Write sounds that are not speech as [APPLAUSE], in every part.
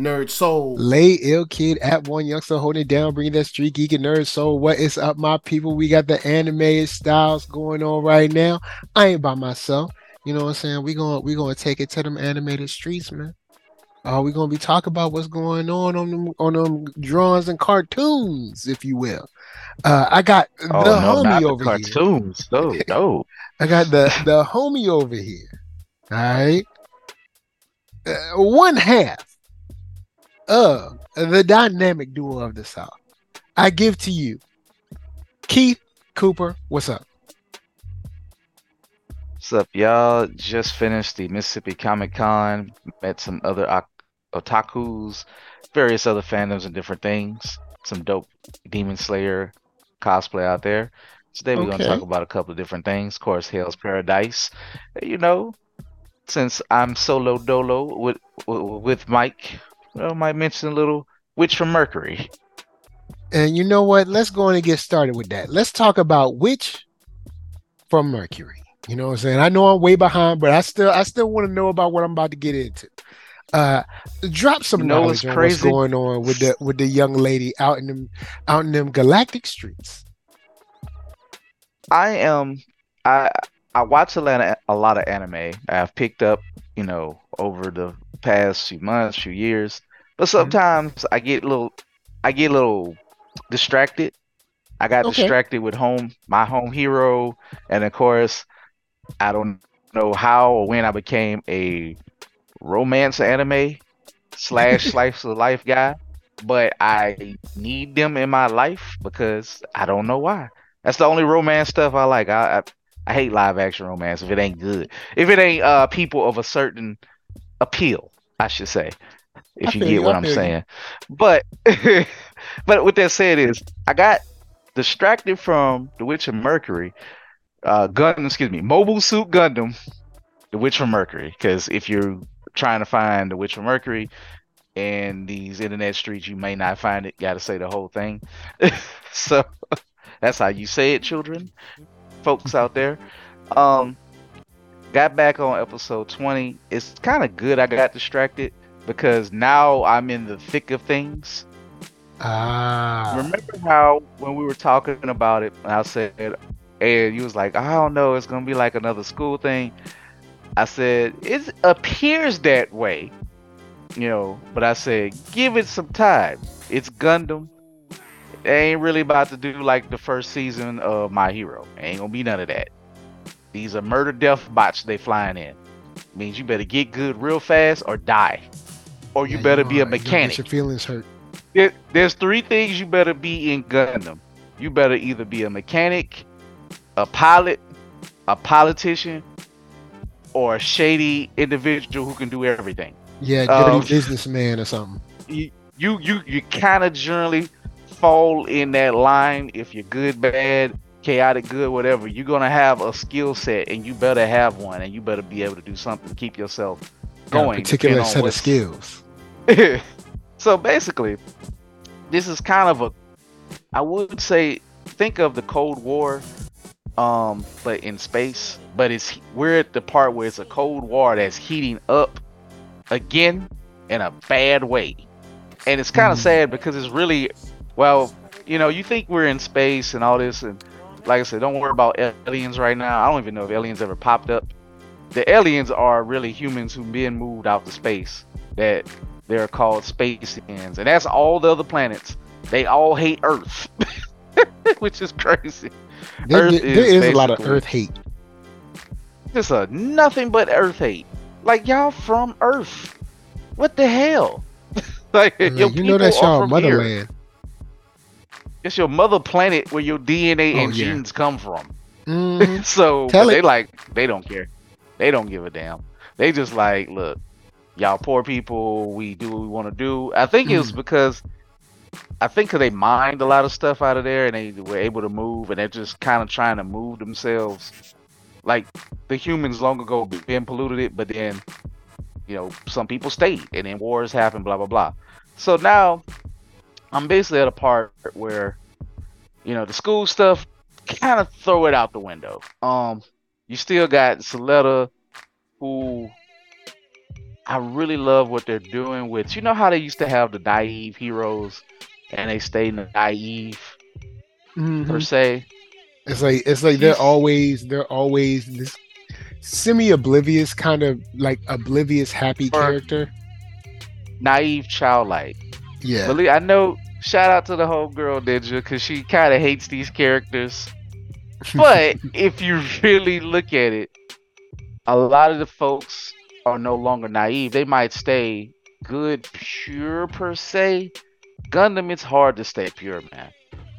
Nerd Soul. Lay ill kid at one youngster holding it down, bringing that street geek and nerd soul. What is up, my people? We got the animated styles going on right now. I ain't by myself. You know what I'm saying? We gonna we gonna take it to them animated streets, man. Uh, we're gonna be talking about what's going on on them on them drawings and cartoons, if you will. Uh, I got Oh the no, not homie the over here. cartoons. No, [LAUGHS] no. I got the the homie over here. All right, uh, one half of the dynamic duo of the South. I give to you, Keith Cooper. What's up? What's up, y'all? Just finished the Mississippi Comic Con. Met some other otakus, various other fandoms and different things. Some dope Demon Slayer cosplay out there. Today we're gonna talk about a couple of different things. Of course, Hell's Paradise. You know, since I'm solo dolo with with, with Mike, well, might mention a little Witch from Mercury. And you know what? Let's go on and get started with that. Let's talk about Witch from Mercury. You know what I'm saying? I know I'm way behind, but I still I still want to know about what I'm about to get into. Uh drop some You know knowledge on what's going on with the with the young lady out in them out in them galactic streets. I am I I watch a lot a lot of anime. I've picked up, you know, over the past few months, few years. But Mm-hmm. sometimes I get a little I get a little distracted. I got Okay. distracted with home my home hero and of course I don't know how or when I became a romance anime slash [LAUGHS] slice of life guy, but I need them in my life because I don't know why. That's the only romance stuff I like. I, I I hate live action romance if it ain't good. If it ain't uh people of a certain appeal, I should say. If I you get what I'm you. saying. But [LAUGHS] but with that said is I got distracted from The Witch of Mercury. Uh Gundam, excuse me, Mobile Suit Gundam, The Witch from Mercury. Because if you're trying to find The Witch from Mercury in these internet streets, you may not find it. Gotta say the whole thing. [LAUGHS] so [LAUGHS] that's how you say it, children, folks out there. Um, got back on episode 20. It's kind of good I got distracted because now I'm in the thick of things. Ah Remember how when we were talking about it, I said, and you was like, I don't know, it's gonna be like another school thing. I said, it appears that way, you know, but I said, give it some time. It's Gundam. It ain't really about to do like the first season of My Hero. Ain't gonna be none of that. These are murder death bots they flying in. Means you better get good real fast or die. Or you Yeah, better be a mechanic. Your feelings hurt. There, there's three things you better be in Gundam. You better either be a mechanic, a pilot, a politician, or a shady individual who can do everything. Yeah, dirty Um, businessman or something. You you you, you kind of generally fall in that line if you're good, bad, chaotic, good, whatever. You're gonna have a skill set, and you better have one, and you better be able to do something to keep yourself Got a going. particular set of skills. [LAUGHS] so basically, this is kind of a, I would say, think of the Cold War, um, but in space. But it's we're at the part where it's a Cold War that's heating up again in a bad way, and it's kind of Mm. sad because it's really, well, you know, you think we're in space and all this, and like I said, don't worry about aliens right now. I don't even know if aliens ever popped up. The aliens are really humans who've been moved out to space. That they're called spacians, and that's all the other planets. They all hate Earth, [LAUGHS] which is crazy. There, Earth there is is a lot of Earth hate. Just a nothing but Earth hate. Like y'all from Earth. What the hell? [LAUGHS] like I mean, your you know that's y'all motherland. here. It's your mother planet where your DNA Oh, and yeah. genes come from. Mhm. [LAUGHS] so they like they don't care. They don't give a damn. They just like, look, y'all poor people, we do what we want to do. I think it was Mm. because I think cause they mined a lot of stuff out of there and they were able to move and they're just kind of trying to move themselves. Like the humans long ago been polluted it, but then you know some people stayed and then wars happen, blah blah blah. So now I'm basically at a part where you know the school stuff kind of throw it out the window. Um, you still got Suletta, who I really love what they're doing with you know how they used to have the naive heroes and they stay naive Mhm. per se. It's like it's like they're always they're always this semi-oblivious kind of like oblivious happy Or- character. Naive childlike. Yeah. Believe I know shout out to the whole girl ninja because she kind of hates these characters. But [LAUGHS] if you really look at it, a lot of the folks are no longer naive. They might stay good, pure per se. Gundam, it's hard to stay pure, man.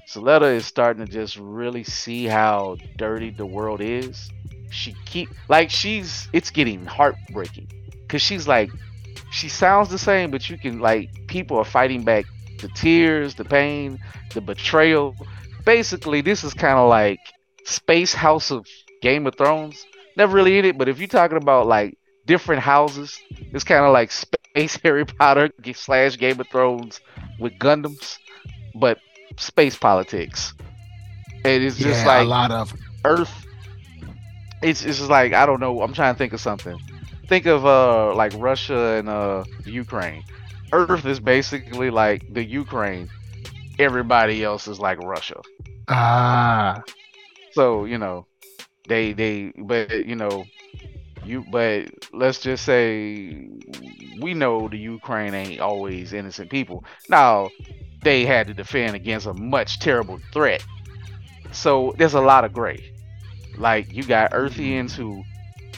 Suletta is starting to just really see how dirty the world is. She keep like she's it's getting heartbreaking because she's like she sounds the same, but you can like people are fighting back the tears, the pain, the betrayal. Basically, this is kind of like Space House of Game of Thrones. Never really in it, but if you're talking about like different houses, it's kind of like Space [LAUGHS] Harry Potter slash Game of Thrones with Gundams, but space politics. And it's just yeah, like a lot of Earth. It's it's just like I don't know. I'm trying to think of something. Think of uh like Russia and uh Ukraine. Earth is basically like the Ukraine. Everybody else is like Russia. ah So you know, they they but you know, you but let's just say we know the Ukraine ain't always innocent people. Now they had to defend against a much terrible threat. So there's a lot of gray. Like you got Earthians who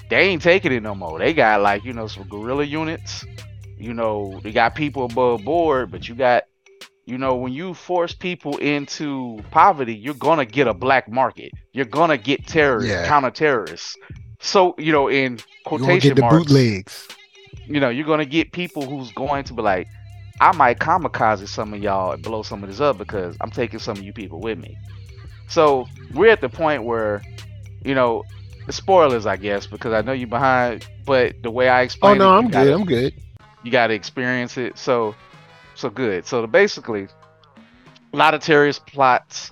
they ain't taking it no more. They got like you know some guerrilla units. You know they got people above board, but you got you know when you force people into poverty, you're gonna get a black market. You're gonna get terrorists, Yeah. counter terrorists. So you know in quotation get the marks, bootlegs. you know, you're gonna get people who's going to be like, I might kamikaze some of y'all and blow some of this up because I'm taking some of you people with me. So we're at the point where, you know, spoilers, I guess, because I know you're behind, but the way I oh, explain, Oh no, it, I'm good. gotta- I'm good. you got to experience it. So, so good. So basically, a lot of terrorist plots.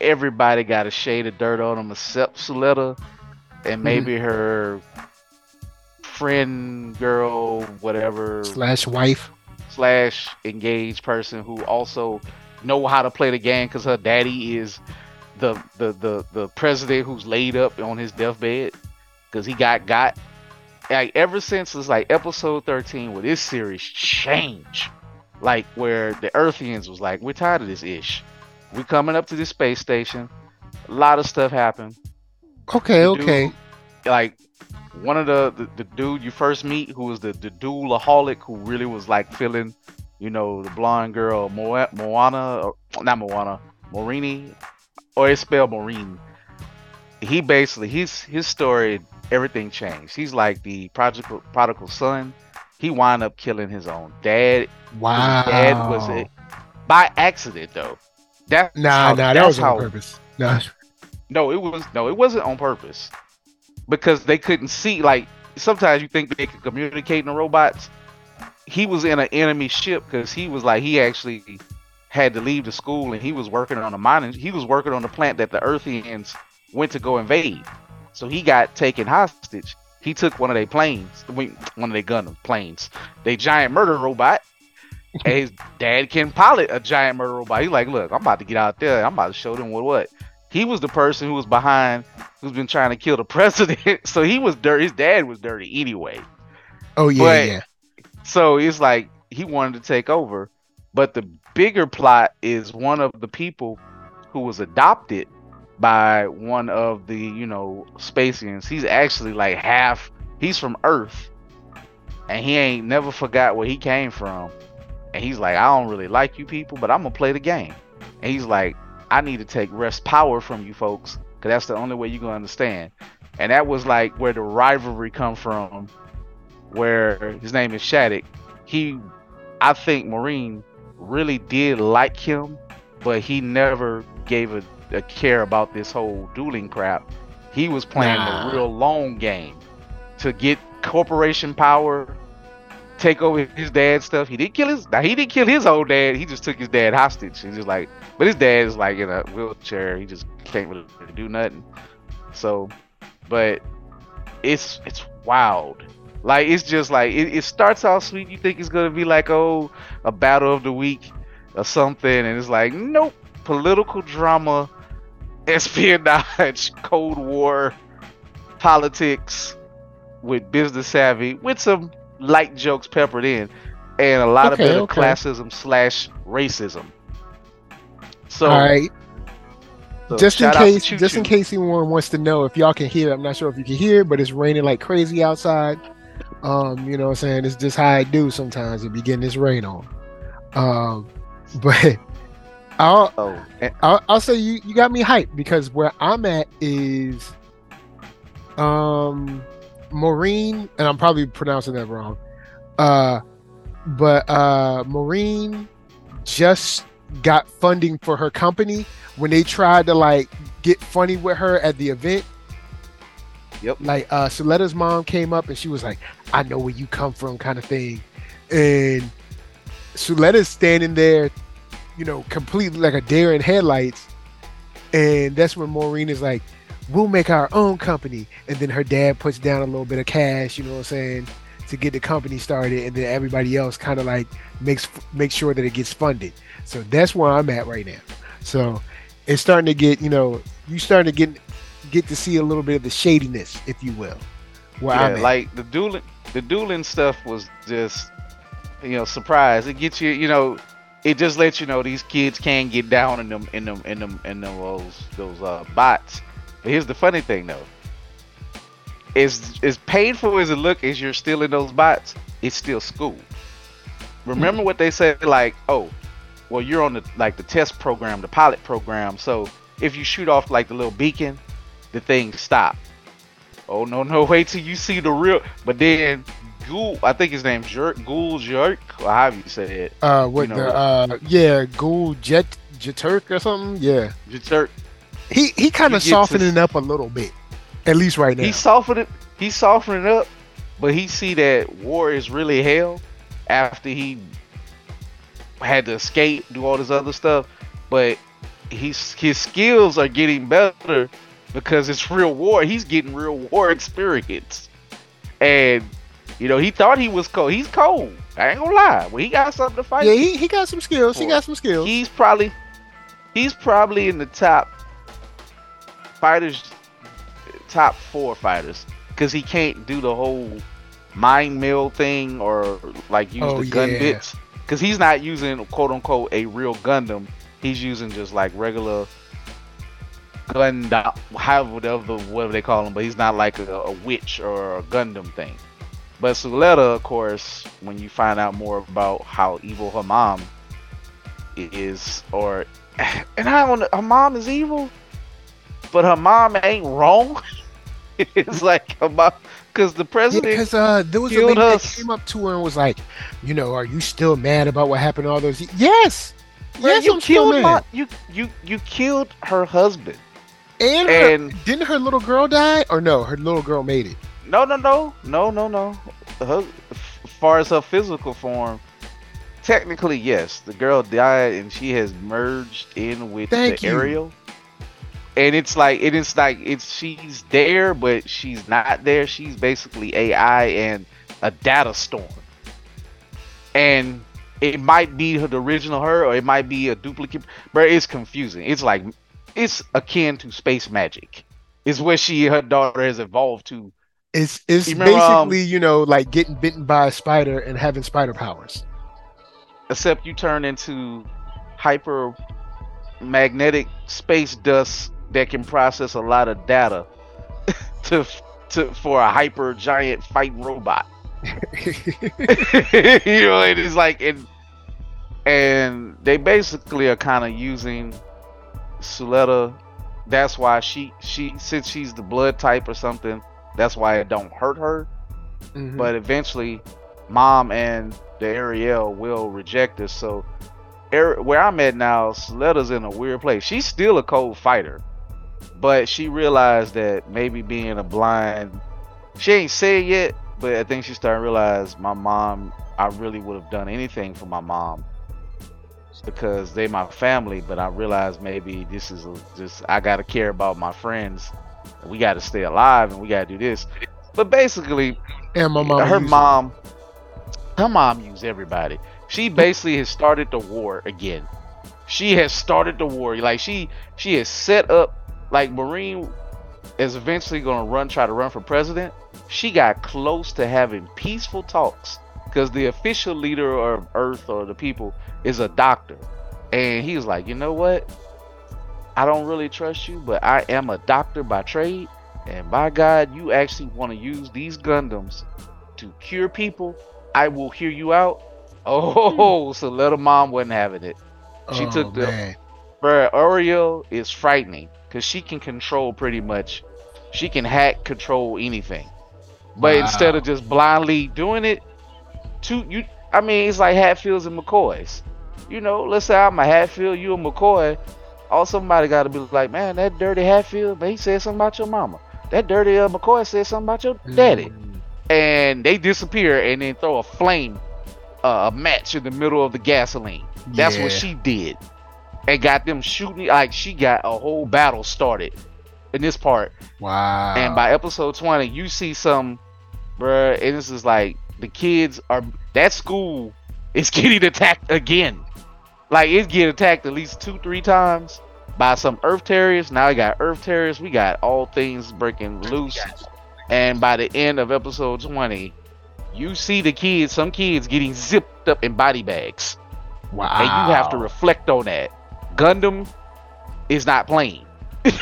Everybody got a shade of dirt on them except Suletta and mm-hmm. maybe her friend, girl, whatever Slash wife. slash engaged person who also know how to play the game because her daddy is the the the the president who's laid up on his deathbed because he got got like ever since it's like episode 13 where this series changed like where the earthians was like we're tired of this ish. We coming up to this space station. A lot of stuff happened. Okay, the okay. dude- like one of the, the the dude you first meet who was the the duelaholic who really was like feeling you know the blonde girl Mo- moana or not moana morini or it's spelled maureen he basically his his story everything changed he's like the prodigal prodigal son he wound up killing his own dad Wow. his dad was it by accident though that Nah, nah, that was on how purpose. Nah. no, it was no, it wasn't on purpose. Because they couldn't see like sometimes you think they could communicate in the robots. He was in an enemy ship because he was like he actually had to leave the school and he was working on a mining he was working on the plant that the Earthians went to go invade. So he got taken hostage. He took one of their planes, one of their gun planes, they giant murder robot. and his dad can pilot a giant murder robot. He's like, look, I'm about to get out there. I'm about to show them what what. He was the person who was behind, who's been trying to kill the [LAUGHS] president. so he was dirty. His dad was dirty anyway. Oh yeah, But- yeah. So it's like he wanted to take over. But the bigger plot is one of the people who was adopted by one of the, you know, Spacians. He's actually like half, he's from Earth. And he ain't never forgot where he came from. And he's like, I don't really like you people, but I'm going to play the game. And he's like, I need to take rest power from you folks because that's the only way you're going to understand. And that was like where the rivalry come from where his name is Shaddiq. He, I think Marine really did like him, but he never gave a, a care about this whole dueling crap. He was playing Nah. the real long game to get corporation power, take over his dad's stuff. He didn't kill his. Now he didn't kill his old dad. He just took his dad hostage. He's just like, but his dad is like in a wheelchair. He just can't really do nothing. So, but it's it's wild Like it's just like it, it starts off sweet. You think it's gonna be like oh a battle of the week or something, and it's like nope, political drama, [LAUGHS] espionage, Cold War, politics with business savvy with some light jokes peppered in, and a lot Okay, of bit of classism slash racism. So, All right. so just in out case, just in case anyone wants to know if y'all can hear, I'm not sure if you can hear, but it's raining like crazy outside. Um, you know what I'm saying? It's just how I do sometimes. It be getting this rain on. Um, [LAUGHS] but I'll Oh, I'll, I'll say you you got me hyped because where I'm at is um Maureen and I'm probably pronouncing that wrong. Uh but uh Maureen just got funding for her company when they tried to like get funny with her at the event. Yep. Like uh Suletta's mom came up and she was like, I know where you come from kind of thing. And Suletta's standing there, you know, completely like a deer in headlights. And that's when Maureen is like, We'll make our own company. And then her dad puts down a little bit of cash, you know what I'm saying, to get the company started. And then everybody else kind of like makes make sure that it gets funded. So that's where I'm at right now. So it's starting to get, you know, you starting to get get to see a little bit of the shadiness, if you will. Where yeah, I'm at. like the dueling, the dueling stuff was just, you know, surprise. It gets you, you know, it just lets you know these kids can get down in them, in them, in them, in them those those uh, bots. But here's the funny thing though. As as painful as it look as you're still in those bots, it's still school. Remember what they said, like, oh, well, you're on the like the test program, the pilot program. So if you shoot off like the little beacon, the thing stop. Oh no no [LAUGHS] wait till you see the real but then Guel I think his name's Jerk Guel Jerk or however you say it. Uh, what know, the uh, yeah, Guel Jet Jeturk or something. Yeah, Jerk he he kind You of get to- softening up a little bit, at least right now. He's softened. he's softening up, but he see that war is really hell after he had to escape, do all this other stuff. But he's his skills are getting better because it's real war. He's getting real war experience. And you know, he thought he was cold. He's cold. I ain't gonna lie. Well, he got something to fight. yeah, he, he got some skills. He got some skills. he's probably he's probably in the top fighters top four fighters because he can't do the whole mind mill thing or like use Oh, the gun yeah. bits because he's not using quote unquote a real Gundam. He's using just like regular gun, however whatever, whatever they call him, but he's not like a, a witch or a Gundam thing. But Suletta, of course, when you find out more about how evil her mom is, or [LAUGHS] and I don't, her mom is evil, but her mom ain't wrong. [LAUGHS] it's like her mom, because the president, because uh, there was a lady that came up to her and was like, you know, are you still mad about what happened to all those? ye-" Yes, Bro, yes, you I'm killed my, you you you killed her husband. And, her, didn't her little girl die? Or no, her little girl made it. No, no, no, no, no, no. Her, as far as her physical form, technically yes, the girl died and she has merged in with Thank the you. Aerial. And it's like it is like it's she's there, but she's not there. She's basically AI and a data storm. And it might be her, the original her, or it might be a duplicate. But it's confusing. It's like it's akin to space magic. Is where she her daughter has evolved to It's it's You remember, um, basically you know like getting bitten by a spider and having spider powers. except you turn into hyper magnetic space dust that can process a lot of data [LAUGHS] to to for a hyper giant fighting robot. [LAUGHS] you know, it is like and and they basically are kind of using Suletta. That's why she she since she's the blood type or something. That's why it don't hurt her. Mhm. but eventually mom and the Aerial will reject us so where i'm at now Suletta's in a weird place she's still a cold fighter but she realized that maybe being a blind she ain't said yet but i think she started to realize my mom i really would have done anything for my mom because they my family but i realized maybe this is a, just i gotta care about my friends we gotta stay alive and we gotta do this but basically And my mom. her mom, her mom used everybody. She basically has started the war again. She has started the war. Like she she has set up like Miorine is eventually gonna run try to run for president. She got close to having peaceful talks because the official leader of Earth or the people is a doctor, and he was like, you know what? I don't really trust you, but I am a doctor by trade, and by God, you actually want to use these Gundams to cure people. I will hear you out. [LAUGHS] Oh, so little mom wasn't having it. She oh, took the man. Bruh, Aerial is frightening because she can control pretty much. She can hack, control anything. But Wow. instead of just blindly doing it, to you, I mean, it's like Hatfields and McCoys. You know, let's say I'm a Hatfield, you a McCoy. All somebody got to be like, man, that dirty Hatfield, man, he said something about your mama. That dirty uh, McCoy said something about your daddy. Mm. And they disappear and then throw a flame, uh, a match in the middle of the gasoline. That's what she did. And got them shooting like she got a whole battle started in this part. Wow. And by episode 20, you see some bruh, and this is like the kids are that school is [LAUGHS] getting attacked again. Like it's getting attacked at least two, three times by some earth terriers. Now we got earth terriers, we got all things breaking loose. And by the end of episode 20, you see the kids, some kids getting zipped up in body bags wow. and you have to reflect on that. Gundam is not playing.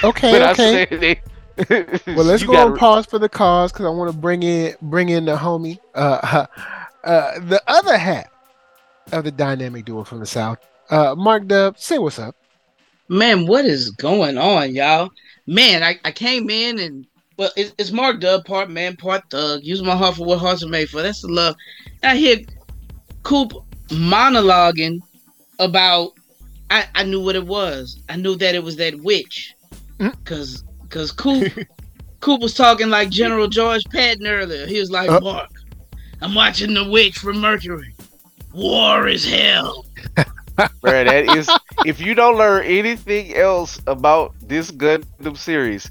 Okay. [LAUGHS] okay. they, [LAUGHS] Well, let's you go gotta- and pause for the cause because I want to bring in bring in the homie, uh, [LAUGHS] uh, the other half of the dynamic duo from the south. Uh, Mark Dub, say what's up. Man, what is going on, y'all? Man, I, I came in and well, it's, it's Mark Dub, part man, part thug. Use my heart for what hearts are made for. That's the love. And I hear Coop monologuing about. I, I knew what it was. I knew that it was that witch, Mm. cause cause Coop [LAUGHS] Coop was talking like General George Patton earlier. He was like, Uh. Mark, I'm watching the witch from Mercury. War is hell. [LAUGHS] Bruh, that is if you don't learn anything else about this Gundam series,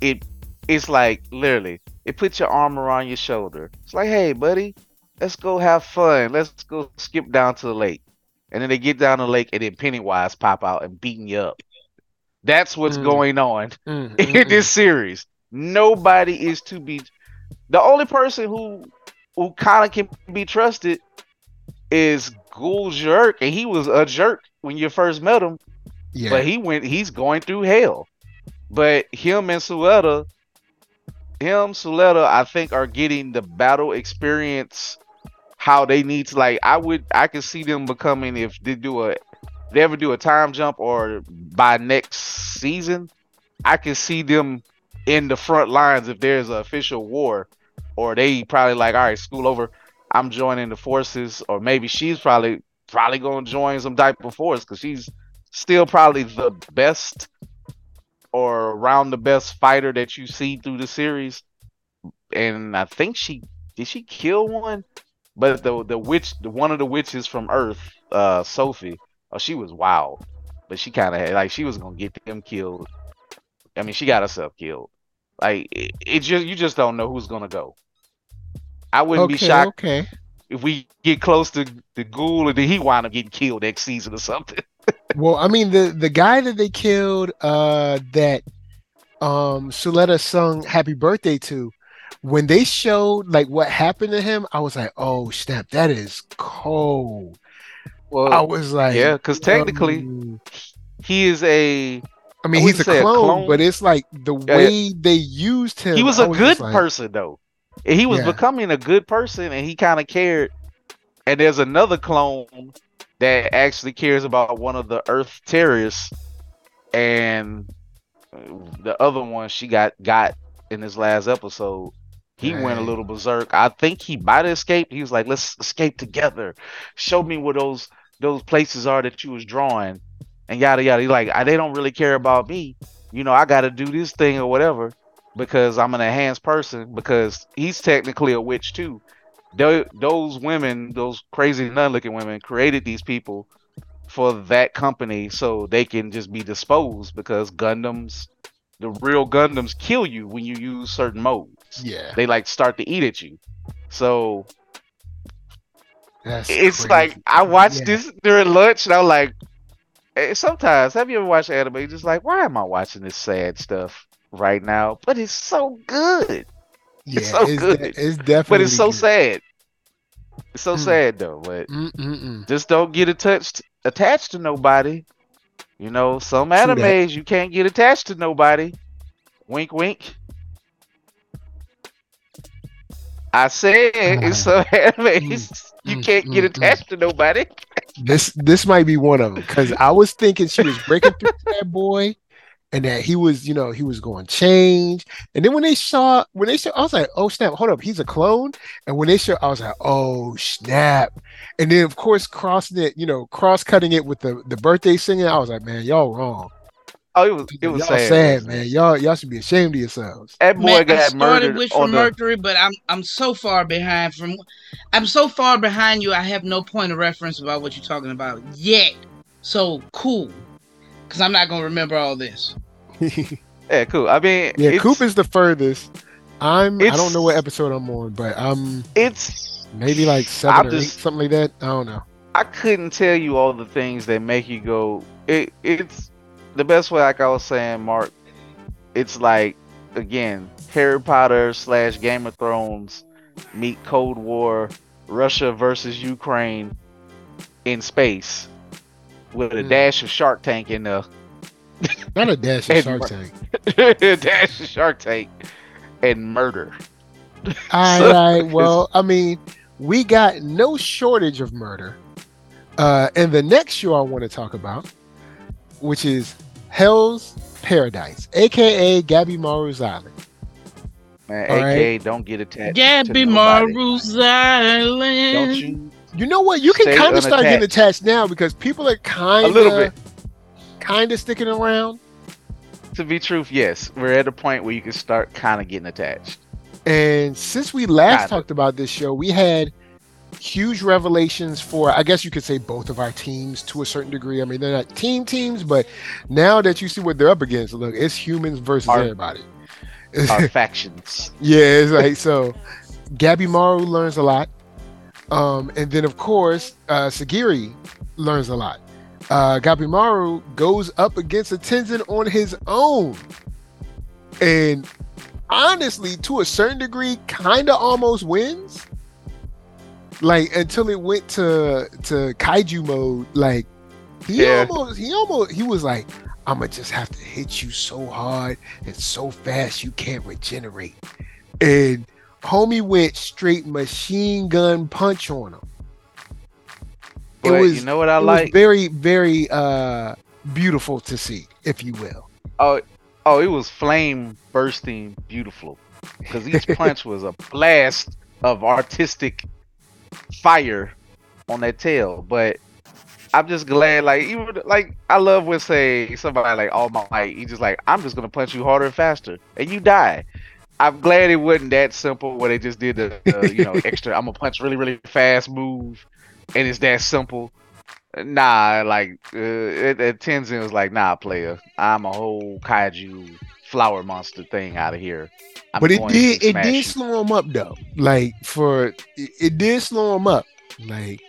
it it's like literally it puts your arm around your shoulder. It's like, hey buddy, let's go have fun. Let's go skip down to the lake. And then they get down the lake and then Pennywise pop out and beating you up. That's what's Mm. going on Mm, mm, [LAUGHS] in mm. this series. Nobody is to be the only person who who kind of can be trusted is Guel Jerk, and he was a jerk when you first met him, yeah. but he went he's going through hell. But him and Suletta, him, Suletta, I think are getting the battle experience how they need to like I would I could see them becoming if they do a they ever do a time jump or by next season, I can see them in the front lines if there's an official war, or they probably like, all right, school over, I'm joining the forces, or maybe she's probably probably gonna join some type of force because she's still probably the best or around the best fighter that you see through the series. And I think she did she kill one, but the the witch, the one of the witches from Earth, uh, Sophie, oh she was wild, but she kind of had like she was gonna get them killed. I mean, she got herself killed. Like it, it just you just don't know who's gonna go. I wouldn't okay. be shocked Okay. if we get close to the ghoul and then he wind up getting killed next season or something. [LAUGHS] Well, I mean the the guy that they killed, uh, that um Suletta sung "Happy Birthday" to. When they showed like what happened to him, I was like, "Oh snap, that is cold." Well, I was like, yeah, because technically um, he is a I mean, I he's a wouldn't a clone, clone. but it's like the Yeah, way they used him. he was I a just good like, person though. He was Yeah. becoming a good person and he kind of cared. And there's another clone that actually cares about one of the Earth terrorists, and the other one she got got in this last episode. He went a little berserk. I think he might have escaped. He was like, "Let's escape together. Show me where those those places are that you was drawing." And yada yada. He's like, "I- "They don't really care about me. You know, I got to do this thing or whatever because I'm an enhanced person. Because he's technically a witch too. Tho- those women, those crazy nun-looking women, created these people for that company so they can just be disposed because Gundams the real Gundams kill you when you use certain modes. Yeah, They like start to eat at you. So that's it's crazy. like I watched Yeah. this during lunch and I was like, eh, sometimes have you ever watched anime? You're just like, why am I watching this sad stuff right now? But it's so good. [LAUGHS] yeah, it's so de- good. it's definitely, But it's so good. sad. It's so Hmm. sad though. But Mm-mm-mm. just don't get attached attached to nobody. You know, some animes you can't get attached to nobody. Wink, wink. I said in some animes you mm, can't get mm, mm. attached to nobody. This this might be one of them because I was thinking she was breaking through [LAUGHS] that boy, and that he was, you know, he was going change. And then when they saw, when they saw, I was like, oh snap, hold up, he's a clone. And when they showed, I was like, oh snap. And then of course crossing it, you know, cross cutting it with the the birthday singing, I was like, man, y'all wrong. Oh, it was it was y'all sad, sad, man. Y'all y'all should be ashamed of yourselves. That boy Man, I got started murdered Wish on for the. Mercury, but I'm I'm so far behind from I'm so far behind you. I have no point of reference about what you're talking about yet. So cool, because I'm not gonna remember all this. [LAUGHS] Yeah, cool. I mean, yeah, it's, Coop is the furthest. I'm I don't know what episode I'm on, but I'm It's maybe like 7 I'm or just- eight, something like that. I don't know. I couldn't tell you all the things that make you go. It it's the best way. Like I was saying, Mark. It's like again, Harry Potter slash Game of Thrones meet Cold War, Russia versus Ukraine in space with a Hmm. dash of Shark Tank in the Not a dash of [LAUGHS] Shark Mar- Tank. [LAUGHS] dash of Shark Tank and murder. [LAUGHS] All So- right. Well, I mean, we got no shortage of murder. Uh, and the next show I want to talk about, which is Hell's Paradise, aka Gabimaru's Island. Man, All AK, don't get attached. Gabby to nobody. Maru's Don't Island. you? You know what? You can kind of start getting attached now because people are kind of A little bit. kind of sticking around. To be truth, yes, we're at a point where you can start kind of getting attached. And since we last Kinda. talked about this show, we had huge revelations for, I guess you could say, both of our teams to a certain degree. I mean, they're not team teams, but now that you see what they're up against, look, it's humans versus Our- everybody. Our [LAUGHS] factions. yeah, it's like so. Gabimaru learns a lot, um, and then of course uh, Sagiri learns a lot. Uh, Gabimaru goes up against a Tensen on his own, and honestly, to a certain degree, kind of almost wins. Like until it went to to kaiju mode, like he Yeah. almost he almost he was like, I'ma just have to hit you so hard and so fast you can't regenerate. And homie went straight machine gun punch on him. It was- you know what I like? very, very uh beautiful to see, if you will. Oh, oh, it was flame bursting beautiful because each [LAUGHS] punch was a blast of artistic fire on that tail. But I'm just glad, like even like I love when say somebody like All my Might, he just like I'm just gonna punch you harder and faster, and you die. I'm glad it wasn't that simple where they just did the, the you know extra. I'm gonna punch really really fast move, and it's that simple. Nah, like uh, it, it Tensen was like, nah, player, I'm a whole kaiju flower monster thing out of here. I'm but it did it did you." slow him up though. Like for it, it did slow him up. Like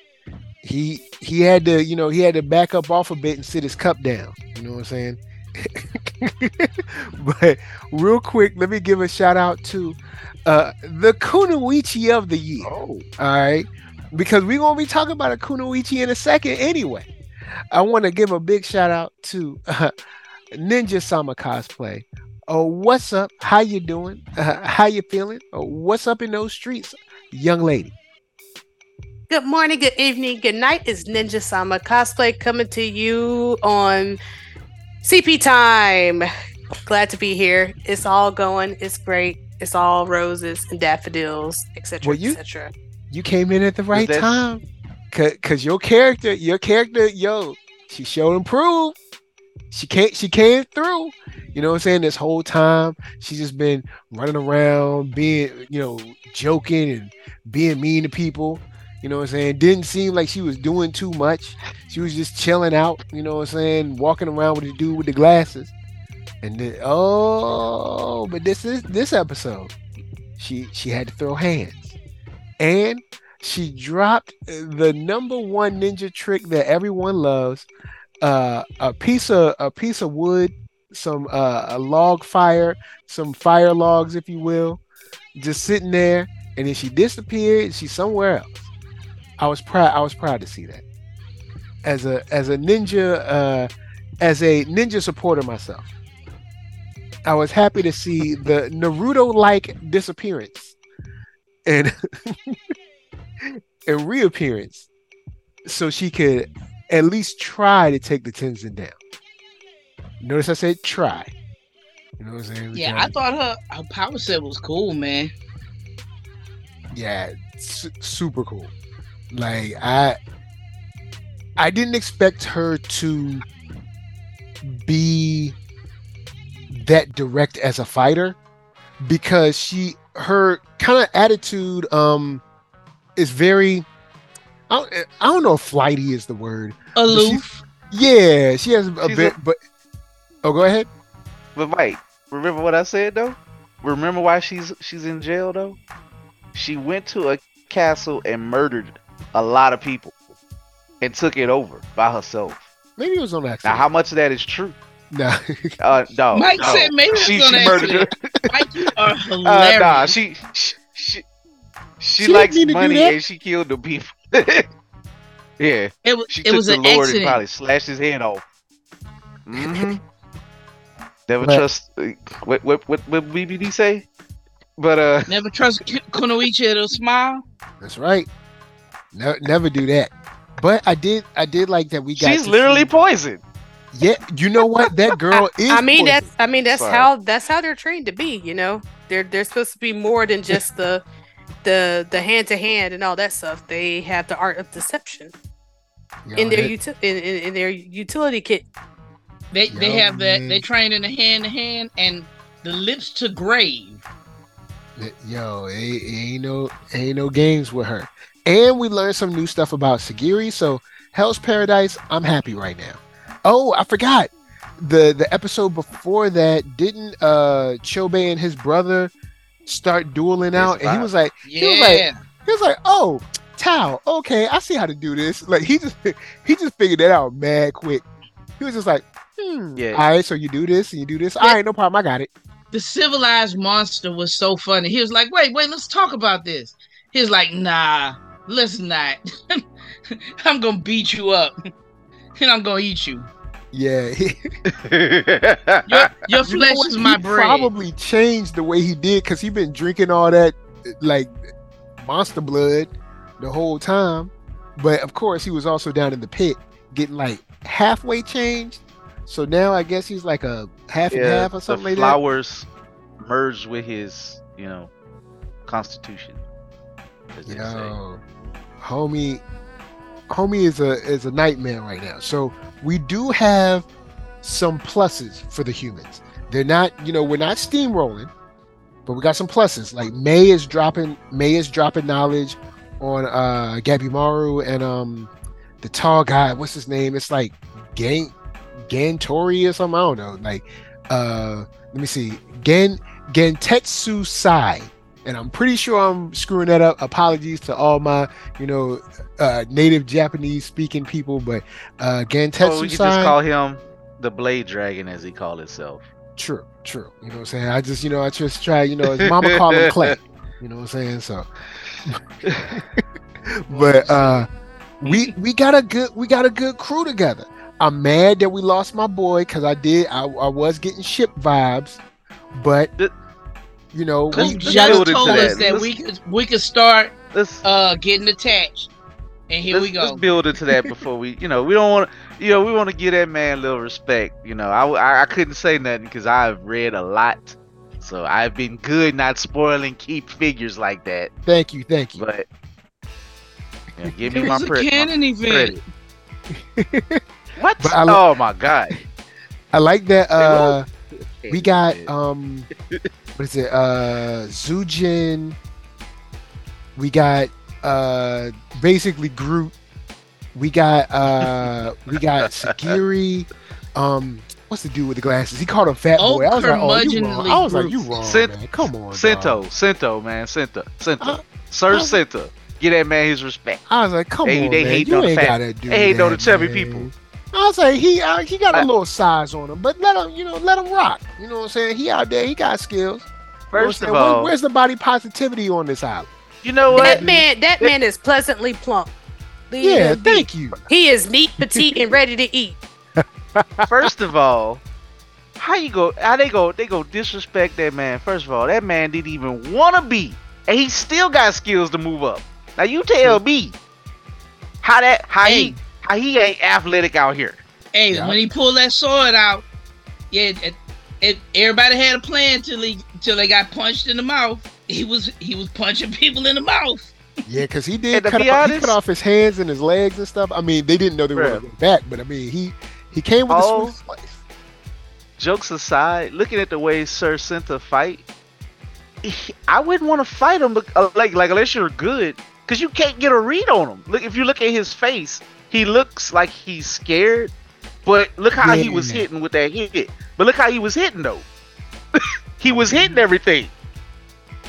he he had to, you know, he had to back up off a bit and sit his cup down. You know what I'm saying? [LAUGHS] but real quick, let me give a shout out to uh the Kunoichi of the year. Oh, All right. Because we're gonna be talking about a Kunoichi in a second anyway. I want to give a big shout out to uh, Ninja Sama Cosplay. Oh, what's up? How you doing? Uh, [LAUGHS] how you feeling? Oh, what's up in those streets, young lady? Good morning, good evening, good night. It's Ninja Sama Cosplay coming to you on CP Time. Glad to be here. It's all going. It's great. It's all roses and daffodils, etc., Well, etc. You came in at the right that- time. Cause, Cause your character, your character, yo, she showed improved. She can't she came through. You know what I'm saying? This whole time she's just been running around, being, you know, joking and being mean to people. You know what I'm saying? Didn't seem like she was doing too much. She was just chilling out, you know what I'm saying, walking around with the dude with the glasses. And then oh, but this is this episode. She she had to throw hands. And she dropped the number one ninja trick that everyone loves. Uh, a piece of a piece of wood, some uh, a log fire, some fire logs, if you will, just sitting there, and then she disappeared. She's somewhere else. I was proud. I was proud to see that. As a as a ninja, uh, as a ninja supporter myself, I was happy to see the Naruto-like disappearance and [LAUGHS] and reappearance, so she could at least try to take the Tensen down. Notice I said try. You know what I'm saying? Yeah, I thought her her power set was cool, man. yeah, su- super cool. Like I, I didn't expect her to be that direct as a fighter because she her kind of attitude um is very I don't, I don't know if flighty is the word. Aloof. Yeah, she has a She's bit, a- but oh, go ahead. But Mike, remember what I said though? Remember why she's she's in jail though? She went to a castle and murdered a lot of people and took it over by herself. Maybe it was on accident. Now, how much of that is true? No, [LAUGHS] Uh, no. Mike no. said maybe she, it was on she murdered her. accident. Mike, you are [LAUGHS] Uh, hilarious. nah, she she she, she, She likes didn't need to do money and she killed the people. [LAUGHS] yeah, it was she it took was the an Lord and accident. probably slashed his head off. hmm [LAUGHS] Never But- trust. uh, What what what what BBD say? But uh, [LAUGHS] Never trust K- Kunoichi to smile. That's right. No, never do that. But I did. I did like that we got. she's literally see- poisoned. yeah. You know what? That girl is. I mean poison. that's I mean that's Sorry. how that's how they're trained to be, you know. They're they're supposed to be more than just the the the hand to hand and all that stuff. They have the art of deception Yo, in their that- uti- in, in, in their utility kit. They they Yo, have that. They train in the hand to hand and the lips to grave. Yo, it, it ain't no ain't no games with her. And we learned some new stuff about Sagiri. So Hell's Paradise. I'm happy right now. Oh, I forgot. The the episode before that didn't uh Chobe and his brother start dueling Yes, out, and he was like. Yeah. was like- He was like, "Oh, Tao, okay, I see how to do this." Like he just [LAUGHS] he just figured that out mad quick. He was just like, "Hmm, Yeah. all right, so you do this and you do this. All right, no problem, I got it." the civilized monster was so funny. He was like, "Wait, wait, let's talk about this." He was like, "Nah, let's [LAUGHS] not. I'm gonna beat you up, [LAUGHS] and I'm gonna eat you. Yeah, he, [LAUGHS] Your, [LAUGHS] your you know flesh what? is my He bread." Probably changed the way he did because he been drinking all that like monster blood the whole time. But of course, he was also down in the pit getting like halfway changed. So now I guess he's like a half and half or the something like that. flowers merged with his, you know, constitution. as. Yo, homie, homie is a is a nightmare right now. So we do have some pluses for the humans. They're not, you know, we're not steamrolling, but we got some pluses. Like Mei is dropping, Mei is dropping knowledge on uh Gabimaru and um the tall guy. What's his name? It's like Gang Gantori or something. I don't know. Like uh let me see. Gen Gentetsu Sai and I'm pretty sure I'm screwing that up. Apologies to all my, you know, uh, native Japanese speaking people, but uh, Gentetsu Oh, we could Sai- just call him the Blade Dragon, as he called himself. True, true. You know what I'm saying? I just, you know, I just try, you know, his mama called him [LAUGHS] Clay. You know what I'm saying? So, [LAUGHS] but uh, we we got a good we got a good crew together. I'm mad that we lost my boy because I did I, I was getting ship vibes, but Th- you know we, Coach let's just told that. us that Let's- we could we could start uh getting attached, and here let's, we go. let's build into that before we, you know, we don't want, you know, we want to give that man a little respect. You know, I I, I couldn't say nothing because I've read a lot, so I've been good not spoiling key figures like that. thank you, thank you. But you [LAUGHS] know, give me my, was a pre- my event. credit. [LAUGHS] What? But I li- oh my god! I like that. Uh, we got um [LAUGHS] what is it uh Zujin we got uh basically Groot we got uh we got [LAUGHS] Sagiri um what's the dude with the glasses? He called him Fat Oh, Boy. I was like, oh, you wrong. I was like, you wrong, Sent- man. Come on, Sento, dog. Sento, man, Sento, Sento, Uh, Sir uh, Sento. Give that man his respect. I was like, come They- on, they man. hate you on the ain't fat- gotta do they hate that, on the chubby man. people. I was like, he uh, he got a little size on him, but let him, you know, let him rock. You know what I'm saying? He out there, he got skills. You know what I'm First of Where- all, where's the body positivity on this island? you know what? That what? man, that man is pleasantly plump. Leave Yeah, thank you. He is neat, petite, and ready to eat. [LAUGHS] [LAUGHS] First of all, how you go? How they go? They go disrespect that man. First of all, that man didn't even want to be, and he still got skills to move up. Now you tell me how that how Hey. he how he ain't athletic out here. Hey, Yeah. when he pulled that sword out, yeah, it, it, everybody had a plan till he till they got punched in the mouth. He was he was punching [LAUGHS] people in the mouth. Yeah, because he did cut, be off, he cut off his hands and his legs and stuff. I mean, they didn't know they were Bruh. going to go back, but I mean, he he came with Oh. the Swiss slice. Jokes aside, looking at the way Sir Senta fight, he- I wouldn't want to fight him. uh, Like like unless you're good, because you can't get a read on him. Look, if you look at his face, he looks like he's scared. But look how he was hitting with that hit. But look how he was hitting though. [LAUGHS] he was hitting everything.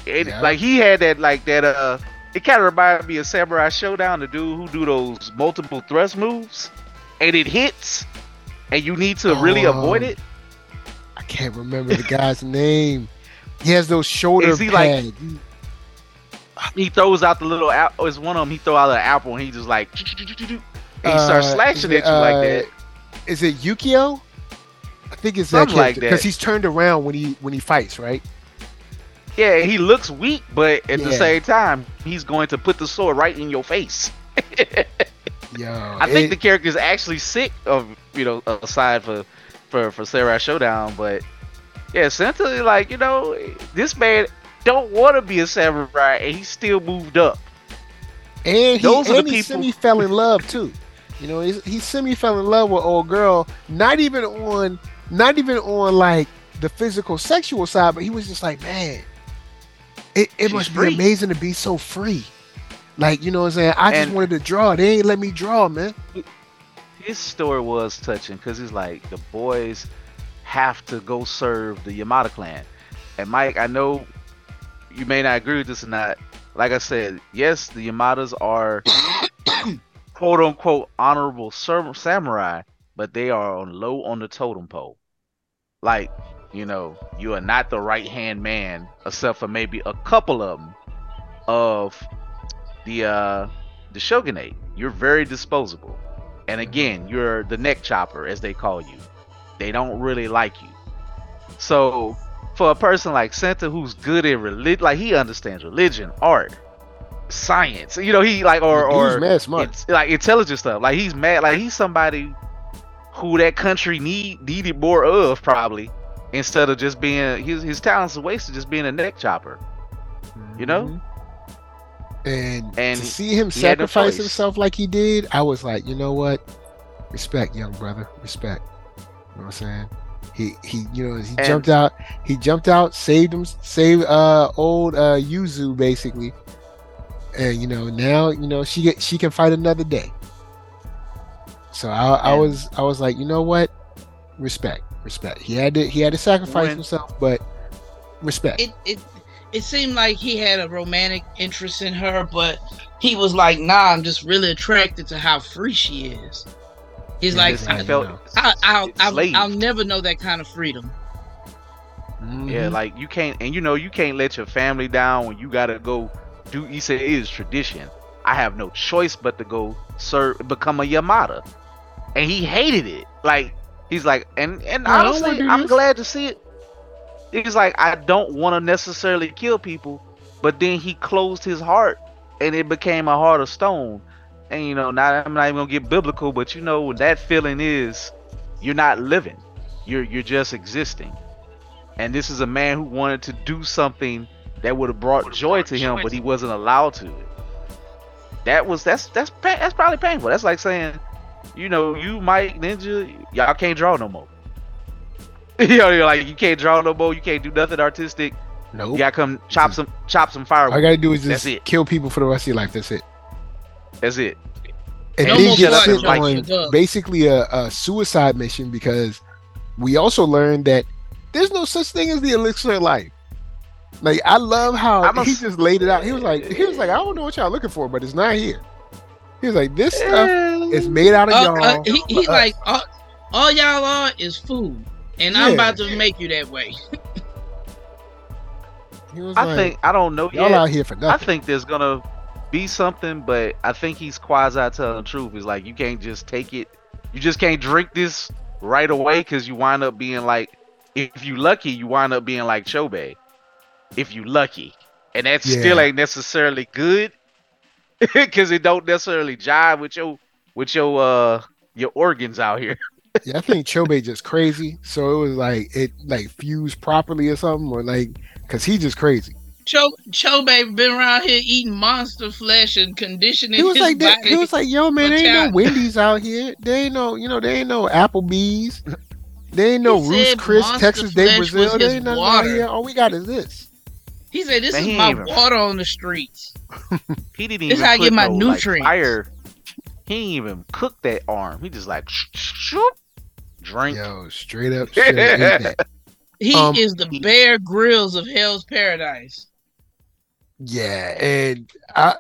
And, Yeah. Like he had that like that. Uh, it kind of reminded me of Samurai Showdown, the dude who do those multiple thrust moves, and it hits, and you need to really Oh. avoid it. I can't remember the guy's [LAUGHS] name. He has those shoulder Is he like- pads. he throws out the little apple. It's one of them. He throw out an apple and he just like, [LAUGHS] and he starts Uh, slashing is at it, you like uh, that. Is it Ukyo? I think it's that Something like that. because he's turned around when he when he fights, right? Yeah, he looks weak, but at the same time, he's going to put the sword right in your face. [LAUGHS] Yo, I think it- the character is actually sick of you know aside for for for Samurai Showdown, but yeah, essentially like you know this man don't want to be a samurai and he still moved up. and he, those are the and he people- semi fell in love too. You know, he's, he semi fell in love with old girl. Not even on, not even on like the physical sexual side, but he was just like, man, it, it She's must free. be amazing to be so free. Like you know what I'm saying? I just wanted to draw. They ain't let me draw, man. His story was touching because he's like the boys have to go serve the Yamada clan. And Mike, I know you may not agree with this or not. Like I said, yes, the Yamadas are [COUGHS] [COUGHS] quote unquote honorable samurai, but they are on low on the totem pole. Like, you know, you are not the right hand man, except for maybe a couple of them of the uh the shogunate. You're very disposable. And again, you're the neck chopper, as they call you. They don't really like you. So, for a person like Senta who's good at religion, like he understands religion, art, science, you know, he like or or mad smart. it's like intelligent stuff. Like he's mad, like he's somebody who that country need needed more of probably instead of just being his his talents are wasted just being a neck chopper. You know? Mhm. And, And to see him he had no sacrifice himself like he did, I was like, you know what? Respect, young brother. Respect. You know what I'm saying? He he you know he And- jumped out he jumped out, saved him saved uh old uh Yuzu basically. And you know, now, you know, she get she can fight another day. So I I was I was like, you know what? Respect. Respect. He had to he had to sacrifice When- himself, but respect. It it it seemed like he had a romantic interest in her, but he was like, "Nah, I'm just really attracted to how free she is." He's Yeah, like, I, felt I, I'll, I'll. I'll never know that kind of freedom. Yeah, Mhm. like you can't, and you know you can't let your family down when you gotta go do. It is tradition. I have no choice but to go serve, become a Yamada, and he hated it. Like he's like, and and I honestly I'm glad to see it. He's like, I don't want to necessarily kill people, but then he closed his heart, and it became a heart of stone. And you know, not I'm not even gonna get biblical, but you know, when that feeling is, you're not living, you're you're just existing. And this is a man who wanted to do something that would have brought joy to him, but he wasn't allowed to. That was that's that's that's probably painful. That's like saying, you know, you Mike Ninja, y'all can't draw no more. [LAUGHS] you know, you're like you can't draw no more. You can't do nothing artistic. Nope. You gotta come chop some chop some firewood. All I gotta do is just it. kill people for the rest of your life. That's it. That's it. And No then more get sent like- on basically a, a suicide mission because we also learned that there's no such thing as the elixir of life. Like I love how a- he just laid it out. He was like, he was like, I don't know what y'all looking for, but it's not here. He was like, this stuff is made out of Uh, y'all. uh, he he like all, all y'all are is food, and I'm about to make you that way. [LAUGHS] He was I like, think I don't know y'all yet. out here for nothing. I think there's gonna be something, but I think he's quasi telling the truth. It's like you can't just take it. You just can't drink this right away because you wind up being like, if you lucky, you wind up being like Chobe. If you lucky, and that still ain't necessarily good [LAUGHS] because it don't necessarily jive with your with your uh your organs out here. [LAUGHS] yeah, I think Chobe just crazy. So it was like it like fused properly or something, or like because he just crazy. Cho Chobe been around here eating monster flesh and conditioning He was his like that. He was like, "Yo, man, there ain't no. Wendy's out here. There ain't no, you know, there ain't no Applebee's. There ain't no He Roost said Chris, Texas Day Flesh Brazil. There ain't nothing out here. All we got is this. He said, "This Man, is my even- water on the streets." [LAUGHS] He didn't This even how I get my no, like, nutrients. fire. He didn't even cook that arm. He just like shoop, drink. Yo, straight up, [LAUGHS] should. He Um, is the Bear Grylls of Hell's Paradise. Yeah, and I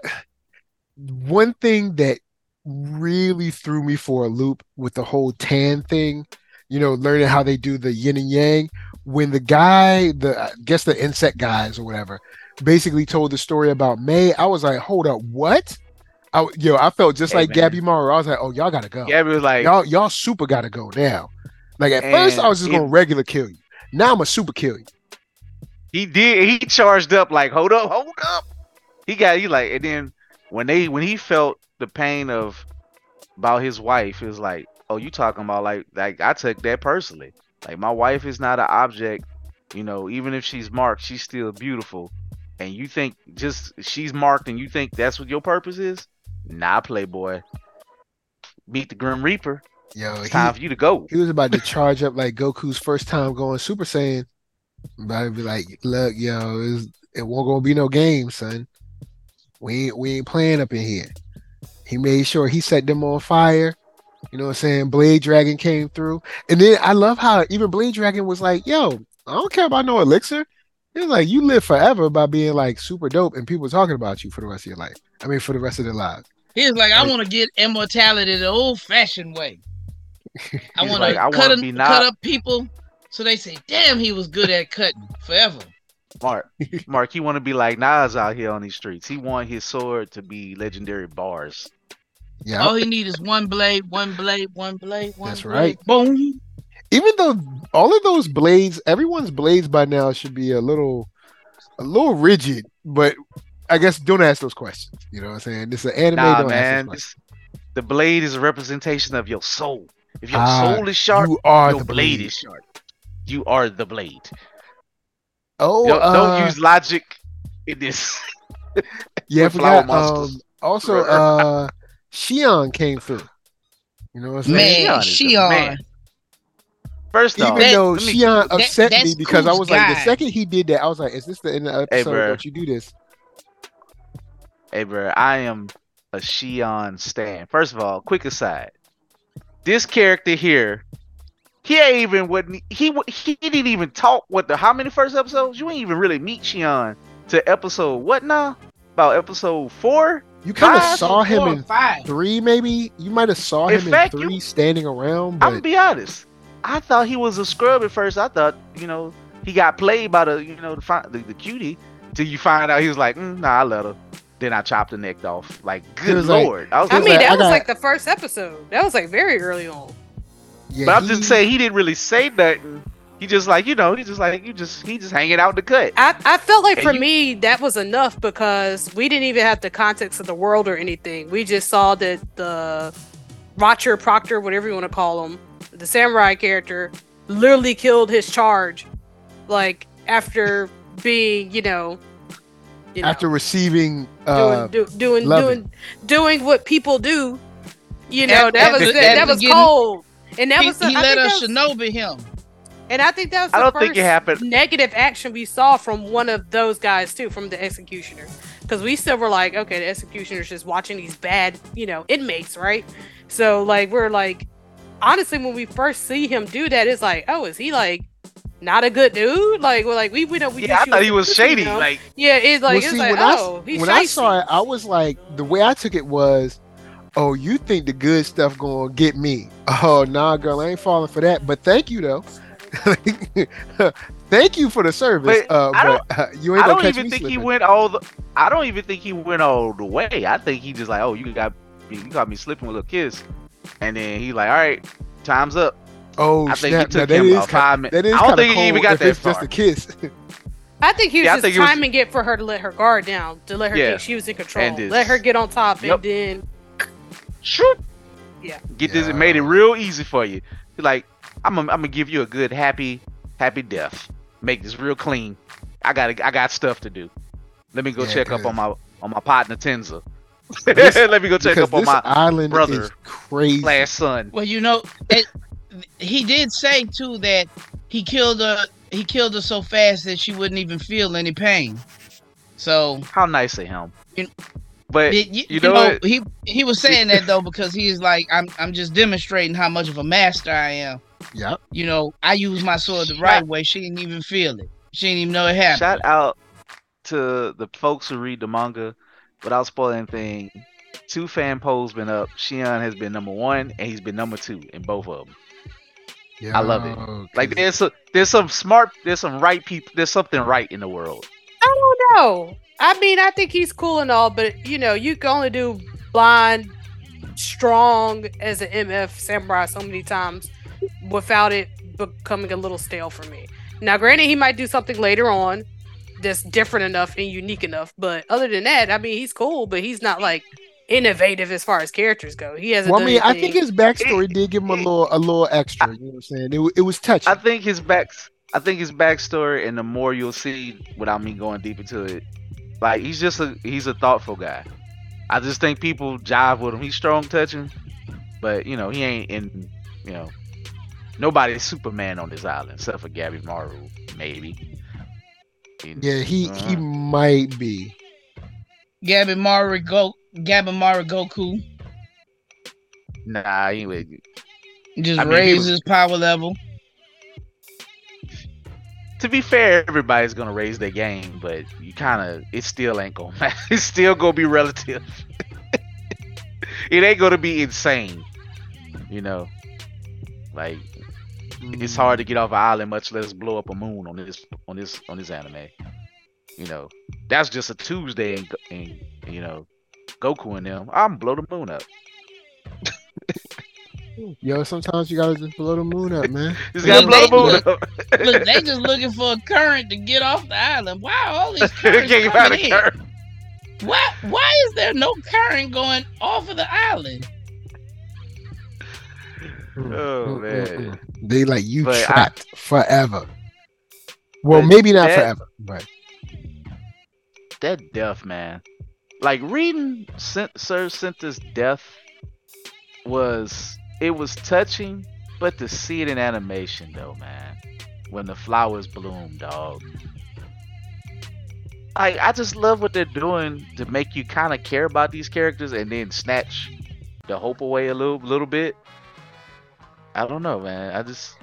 one thing that really threw me for a loop with the whole tan thing, you know, learning how they do the yin and yang. When the guy, the I guess the insect guys or whatever, basically told the story about May, I was like, hold up, what? I, yo, I felt just Hey, like man. Gabimaru. I was like, oh, y'all gotta go. Gabby was like, y'all, y'all super gotta go now. Like at first, I was just gonna regular kill you. Now I'm a super kill you. he did. He charged up like, hold up, hold up. He got he like, and then when they when he felt the pain of about his wife, it was like, oh, you talking about like like I took that personally. Like my wife is not an object, you know. Even if she's marked, she's still beautiful. And you think just she's marked, and you think that's what your purpose is? Nah, Playboy. Meet the Grim Reaper. Yo, It's he- time for you to go. He was about to charge up like Goku's first time going Super Saiyan. About to be like, look, yo, it won't gonna be no game, son. We ain't we ain't playing up in here. He made sure he set them on fire. You know what I'm saying? Blade Dragon came through. And then I love how even Blade Dragon was like, yo, I don't care about no elixir. He was like, you live forever by being like super dope and people talking about you for the rest of your life. I mean, for the rest of their lives. He was like, "I Like- want to get immortality the old-fashioned way. [LAUGHS] I want like, to "I cut, a- be cut up people, so they say, damn, he was good at cutting forever." Mark, Mark, he want to be like Nas out here on these streets. He want his sword to be legendary bars. Yeah. All he need is one blade, one blade, one blade, one That's blade. right. Boom. even though all of those blades, everyone's blades by now should be a little, a little rigid. But I guess don't ask those questions. You know what I'm saying? This is an anime. Nah, don't man, ask those questions. this- the blade is a representation of your soul. If your Ah, soul is sharp, you are your the blade. blade. is sharp. You are the blade. Oh, don't, uh, don't use logic in this. yeah. I [LAUGHS] flower forgot. monsters. Um, also, [LAUGHS] uh, Shion came through. You know what I'm saying? Man, Shion is the Shion. man. First Even off, That- though let me- Shion that- upset me that's because I Cool's was like, the second he did that, I was like, "Is this the end of the Hey, episode? bruh. Don't you do this?" Hey, bro, I am a Shion stan. First of all, quick aside, this character here, he ain't even what he he didn't even talk. What the how many first episodes? You ain't even really meet Shion to episode what now? About episode four. You kind of saw him in five. three, maybe. You might have saw In him fact, in you- three, standing around. I'm gonna be honest. I thought he was a scrub at first. I thought you know he got played by the you know the the, the cutie. Till you find out he was like, mm, nah, I let her. Then I chopped the neck off. Like, good was like- lord. I was I was mean, like, that I was got- like the first episode. That was like very early on. yeah, But I'm he- just saying he didn't really say nothing. He just like you know he just like you just he just hanging out in the cut. I, I felt like And for you- me that was enough because we didn't even have the context of the world or anything. We just saw that the Roger Proctor, whatever you want to call him, the samurai character, literally killed his charge, like after being, you know, you know, after receiving uh, doing do, doing loving. doing doing what people do. You know, At- that at was the- that, at the was beginning, cold, and that he, was the- he I let think us shinobi him. And I think that was the I don't first think it happened. negative action we saw from one of those guys too, from the executioner. Because we still were like, okay, the executioner's just watching these bad, you know, inmates, right? So like we're like, honestly, when we first see him do that, it's like, oh, is he like not a good dude? Like, we're like we we know we Yeah, I just thought he was pussy, shady. you know? Like, yeah, it's like Well, it's see, like when I s- oh, he's when I saw it, I was like, the way I took it was, oh, you think the good stuff gonna get me? [LAUGHS] Oh, nah, girl, I ain't falling for that. But thank you though. [LAUGHS] thank you for the service. But uh, I don't- but uh, you ain't I don't even me think he went all the. I don't even think he went all the way. I think he just like, oh, you got, you got me slipping with a kiss, and then he like, all right, time's up. Oh, I think he snap. Now, took that him about ki- five minutes. I don't think he even got if that far. just a kiss. I think he was Yeah, just think it was- timing it for her to let her guard down, to let her Yeah. think she was in control, And this- let her get on top, Yep. and then Shoot. Yeah. Get this. Yeah. It made it real easy for you. Like, I'm gonna, I'm gonna give you a good happy, happy death. Make this real clean. I got, I got stuff to do. Let me go Yeah, check up on my, on my partner Tenza. This- [LAUGHS] Let me go check up on my island brother is crazy. last son. Well, you know, it, he did say too that he killed her. He killed her so fast that she wouldn't even feel any pain. So, How nice of him. You- But you, you you know oh, know, he he was saying that though because he's like, I'm I'm just demonstrating how much of a master I am. Yep. You know, I use my sword the right way. She didn't even feel it. She didn't even know it happened. Shout out to the folks who read the manga without spoiling anything. Two fan polls been up. Shion has been number one, and he's been number two in both of them. Yeah. I love it. Yo, Like 'cause- there's a, there's some smart, there's some right people, there's something right in the world. I know. I mean, I think he's cool and all, but you know, you can only do blind, strong as an MF samurai so many times without it becoming a little stale for me. Now, granted, he might do something later on that's different enough and unique enough, but other than that, I mean, he's cool, but he's not like innovative as far as characters go. He hasn't. Well, I done mean, I think his backstory did give him a little, a little extra. You know what I'm saying? It, it was touching. I think his back, I think his backstory, and the more you'll see, without me going deep into it, like he's just a, he's a thoughtful guy. I just think people jive with him. He's strong touching, but you know he ain't in, you know, nobody's Superman on this island except for Gabimaru, maybe. He- yeah, he he uh, might be. Gabimaru go Gabimaru Goku Nah, he ain't. just I mean, he raise was- his power level. To be fair, everybody's gonna raise their game, but you kind of it still ain't gonna [LAUGHS] matter. It's still gonna be relative. [LAUGHS] it ain't gonna be insane, you know. Like it's hmm. hard to get off an island, much less blow up a moon on this on this on this anime. You know, that's just a Tuesday, and, and you know, Goku and them. I'm blow the moon up. [LAUGHS] Yo, sometimes you gotta just blow the moon up, man. [LAUGHS] Just gotta Look, blow they- the moon up. Look, they just looking for a current to get off the island. Why are all these [LAUGHS] currents Can't find coming a in? current. Why why is there no current going off of the island? Oh, Mm, mm, man. They like you But I- trapped forever. Well, maybe not that- forever, but that death, man. Like reading Cin- Sir Senta's death was it was touching, but to see it in animation though, man, when the flowers bloom, dog. I I just love what they're doing to make you kind of care about these characters and then snatch the hope away a little little bit. I don't know, man. I just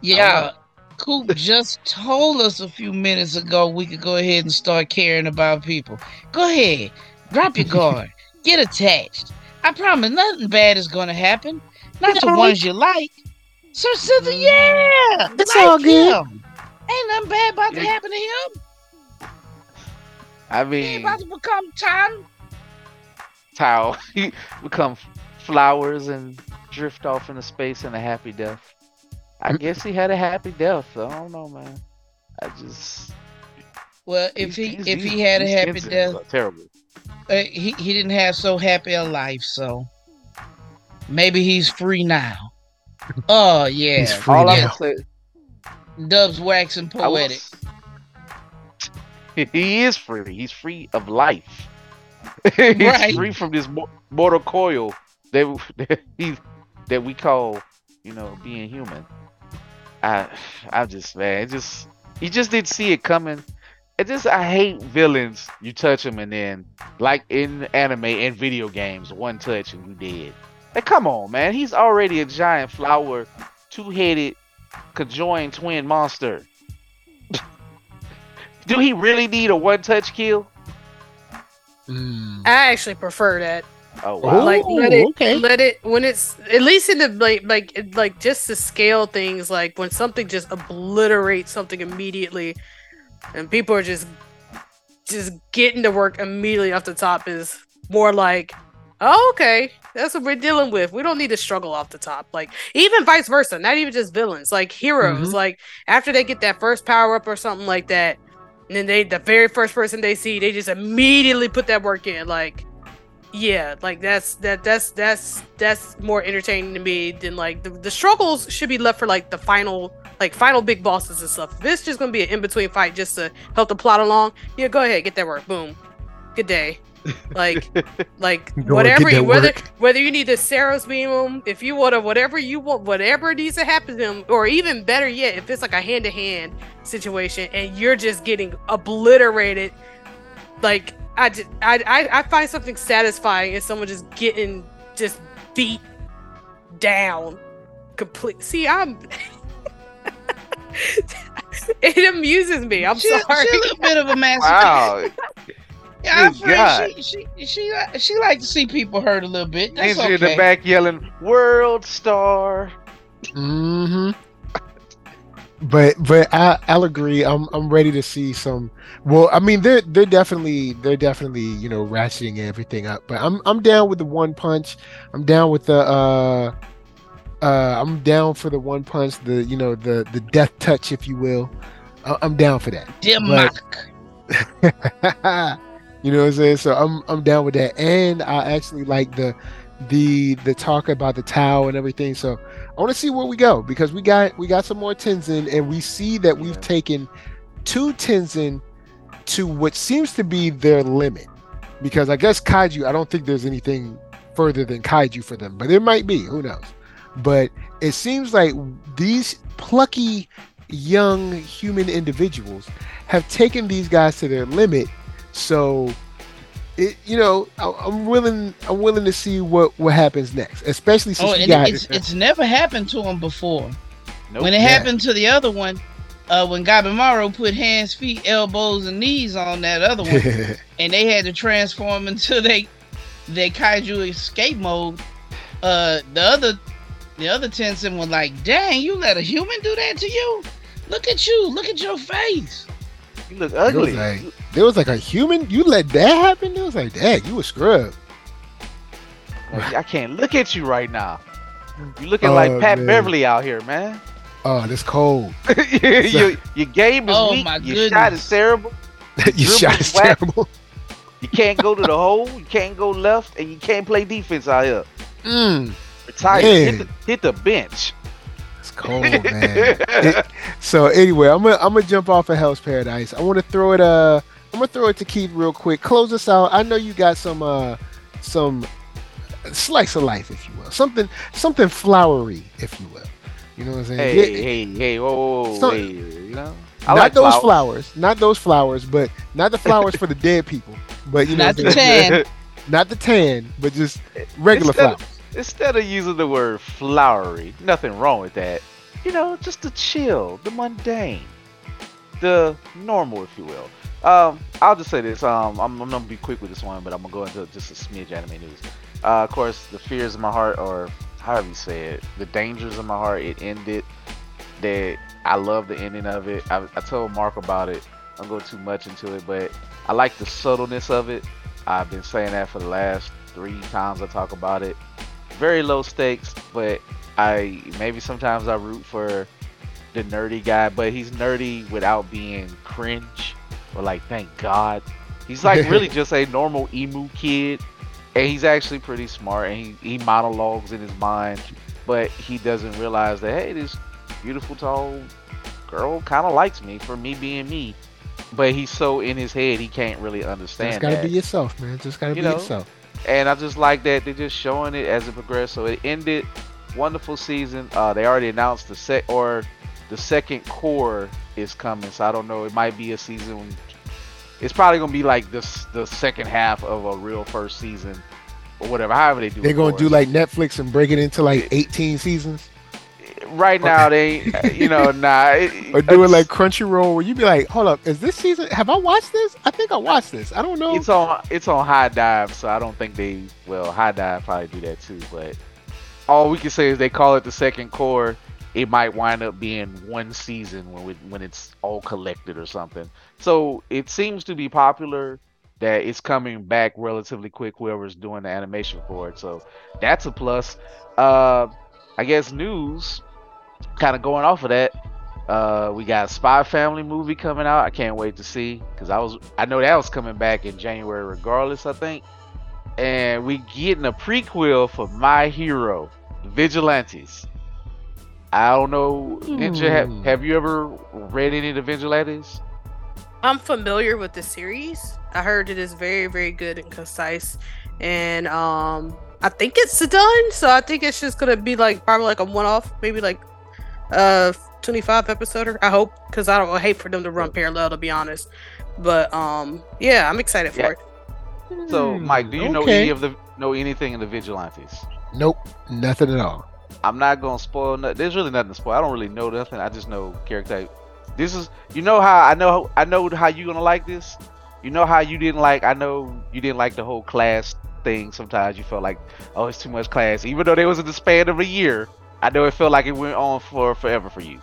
Yeah, Coop just told us a few minutes ago we could go ahead and start caring about people. Go ahead, drop your [LAUGHS] guard, get attached. I promise nothing bad is going to happen. Not the No. ones you like. So Sister, yeah, It's like all good. him. Ain't nothing bad about to happen to him. I He ain't mean about to become Tom. Tao [LAUGHS] become flowers and drift off into space in a happy death. I Mm. guess he had a happy death. I don't know, man. I just Well, if he if he had a happy death, terrible. uh, he he didn't have so happy a life, so maybe he's free now. [LAUGHS] Oh yeah, he's free All I now. can say, Dubs waxing I was- poetic. [LAUGHS] he is free. He's free of life. [LAUGHS] He's Right. free from this mortal coil that that, he, that we call, you know, being human. I, I just man, it just he just didn't see it coming. It just I hate villains. You touch them and then, like in anime and video games, one touch and you dead. Hey, come on, man. He's already a giant flower, two-headed, conjoined twin monster. [LAUGHS] Do he really need a one-touch kill? Mm. I actually prefer that. Oh wow. Ooh, like let it okay. let it when it's at least in the like like like just to scale things like when something just obliterates something immediately and people are just just getting to work immediately off the top is more like oh, okay. That's what we're dealing with. We don't need to struggle off the top. Like even vice versa not even just villains like heroes. Mhm. like after they get that first power up or something like that and then they the very first person they see they just immediately put that work in. Like yeah like that's that that's that's that's more entertaining to me than like the, the struggles should be left for like the final like final big bosses and stuff. This just gonna be an in-between fight just to help the plot along yeah go ahead get that work. Boom good day like [LAUGHS] like Go whatever you whether work. whether you need the Saros beam if you want to whatever you want whatever needs to happen to him or even better yet if it's like a hand-to-hand situation and you're just getting obliterated like I, just, I I I find something satisfying in someone just getting just beat down complete see I'm [LAUGHS] it amuses me I'm she, sorry she a little bit of a [LAUGHS] masochist. Wow. Yeah, I'm Good afraid God. she, she she she like to see people hurt a little bit. That's Ninja in the back yelling, "World Star!" Mm-hmm. But but I, I'll agree. I'm I'm ready to see some. Well, I mean they're they're definitely they're definitely you know ratcheting everything up. But I'm I'm down with the one punch. I'm down with the uh uh I'm down for the one punch. The you know the the death touch, if you will. I- I'm down for that. Democ. [LAUGHS] you know what I'm saying? So I'm I'm down with that, and I actually like the the the talk about the Tao and everything. So I want to see where we go because we got we got some more Tensen, and we see that we've taken two Tensen to what seems to be their limit. Because I guess Kaiju, I don't think there's anything further than Kaiju for them, but there might be. Who knows? But it seems like these plucky young human individuals have taken these guys to their limit. So, it you know, I, I'm willing I'm willing to see what what happens next, especially since Oh, we and got it's it's never happened to him before. Nope. When it Yeah. happened to the other one, uh, when Gabimaru put hands, feet, elbows, and knees on that other one, [LAUGHS] and they had to transform into they they kaiju escape mode. Uh, the other the other Tensen was like, "Dang, you let a human do that to you? Look at you! Look at your face!" You look It was ugly. like, there was like a human. You let that happen? It was like, dang, you a scrub. Like, I can't look at you right now. You looking Oh, like Pat man. Beverly out here, man. Oh, this cold. [LAUGHS] your, your game is Oh, weak. my Your shot is terrible. [LAUGHS] you Dribble shot is is whack. terrible. You can't go to the hole. You can't go left, and you can't play defense out here. Mm, Retire. Hit the, hit the bench. it's cold, man. [LAUGHS] It- so anyway, I'm gonna I'm gonna jump off of Hell's Paradise. I want to throw it. Uh, I'm gonna throw it to Keith real quick. Close us out. I know you got some uh some slice of life, if you will. Something something flowery, if you will. You know what I'm saying? Hey, Yeah, hey, hey, whoa, whoa, whoa, So- hey, you know. not those flowers. not those flowers, but not the flowers for the dead people. But you know, Not what the tan. [LAUGHS] not the tan, but just regular Instead of- flowers. Instead of using the word flowery, nothing wrong with that. You know, just the chill, the mundane, the normal, if you will. Um, I'll just say this. Um, I'm, I'm gonna be quick with this one, but I'm gonna go into just a smidge anime news. Uh, of course, the fears of my heart, or however you say it, the dangers of my heart. It ended. That I love the ending of it. I, I told Mark about it. I don't go too much into it, but I like the subtleness of it. I've been saying that for the last three times I talk about it. Very low stakes, but I maybe sometimes I root for the nerdy guy, but he's nerdy without being cringe or like thank God. He's like [LAUGHS] really just a normal emu kid, and he's actually pretty smart, and he, he monologues in his mind, but he doesn't realize that hey, this beautiful tall girl kind of likes me for me being me. But he's so in his head he can't really understand Just gotta that be yourself, man. Just gotta You be know, yourself. and I just like that they're just showing it as it progressed. So it ended wonderful season. Uh, they already announced the sec or the second cour is coming, so I don't know. It might be a season. It's probably gonna be like this the second half of a real first season or whatever. However they do. They're gonna do like Netflix and break it into like 18 seasons, right now. They, you know, [LAUGHS] nah. It, or do it like Crunchyroll, where you be like, "Hold up, is this season? Have I watched this? I think I watched this. I don't know." It's on it's on HIDIVE, so I don't think they well HIDIVE probably do that too. But all we can say is they call it the second cour. It might wind up being one season when we, when it's all collected or something. So it seems to be popular that it's coming back relatively quick. Whoever's doing the animation for it, so that's a plus. Uh, I guess news, kind of going off of that. Uh, we got a Spy Family movie coming out. I can't wait to see because I was I know that was coming back in January regardless. I think, and we getting a prequel for My Hero, Vigilantes. I don't know, Ninja. Have, have you ever read any of the Vigilantes? I'm familiar with the series. I heard it is very, very good and concise, and um, I think it's done. So I think it's just gonna be like probably like a one-off, maybe like uh 25 episode. I hope because I don't I hate for them to run parallel to be honest. But um, yeah, I'm excited for it. So, Hmm, Mike, do you know okay. any of the know anything in the Vigilantes? Nope, nothing at all. I'm not gonna spoil. No, there's really nothing to spoil. I don't really know nothing. I just know character. This is, you know how I know. I know how you gonna like this. You know how you didn't like. I know you didn't like the whole class thing. Sometimes you felt like, oh, it's too much class. Even though there was in the span of a year, I know it felt like it went on for forever for you.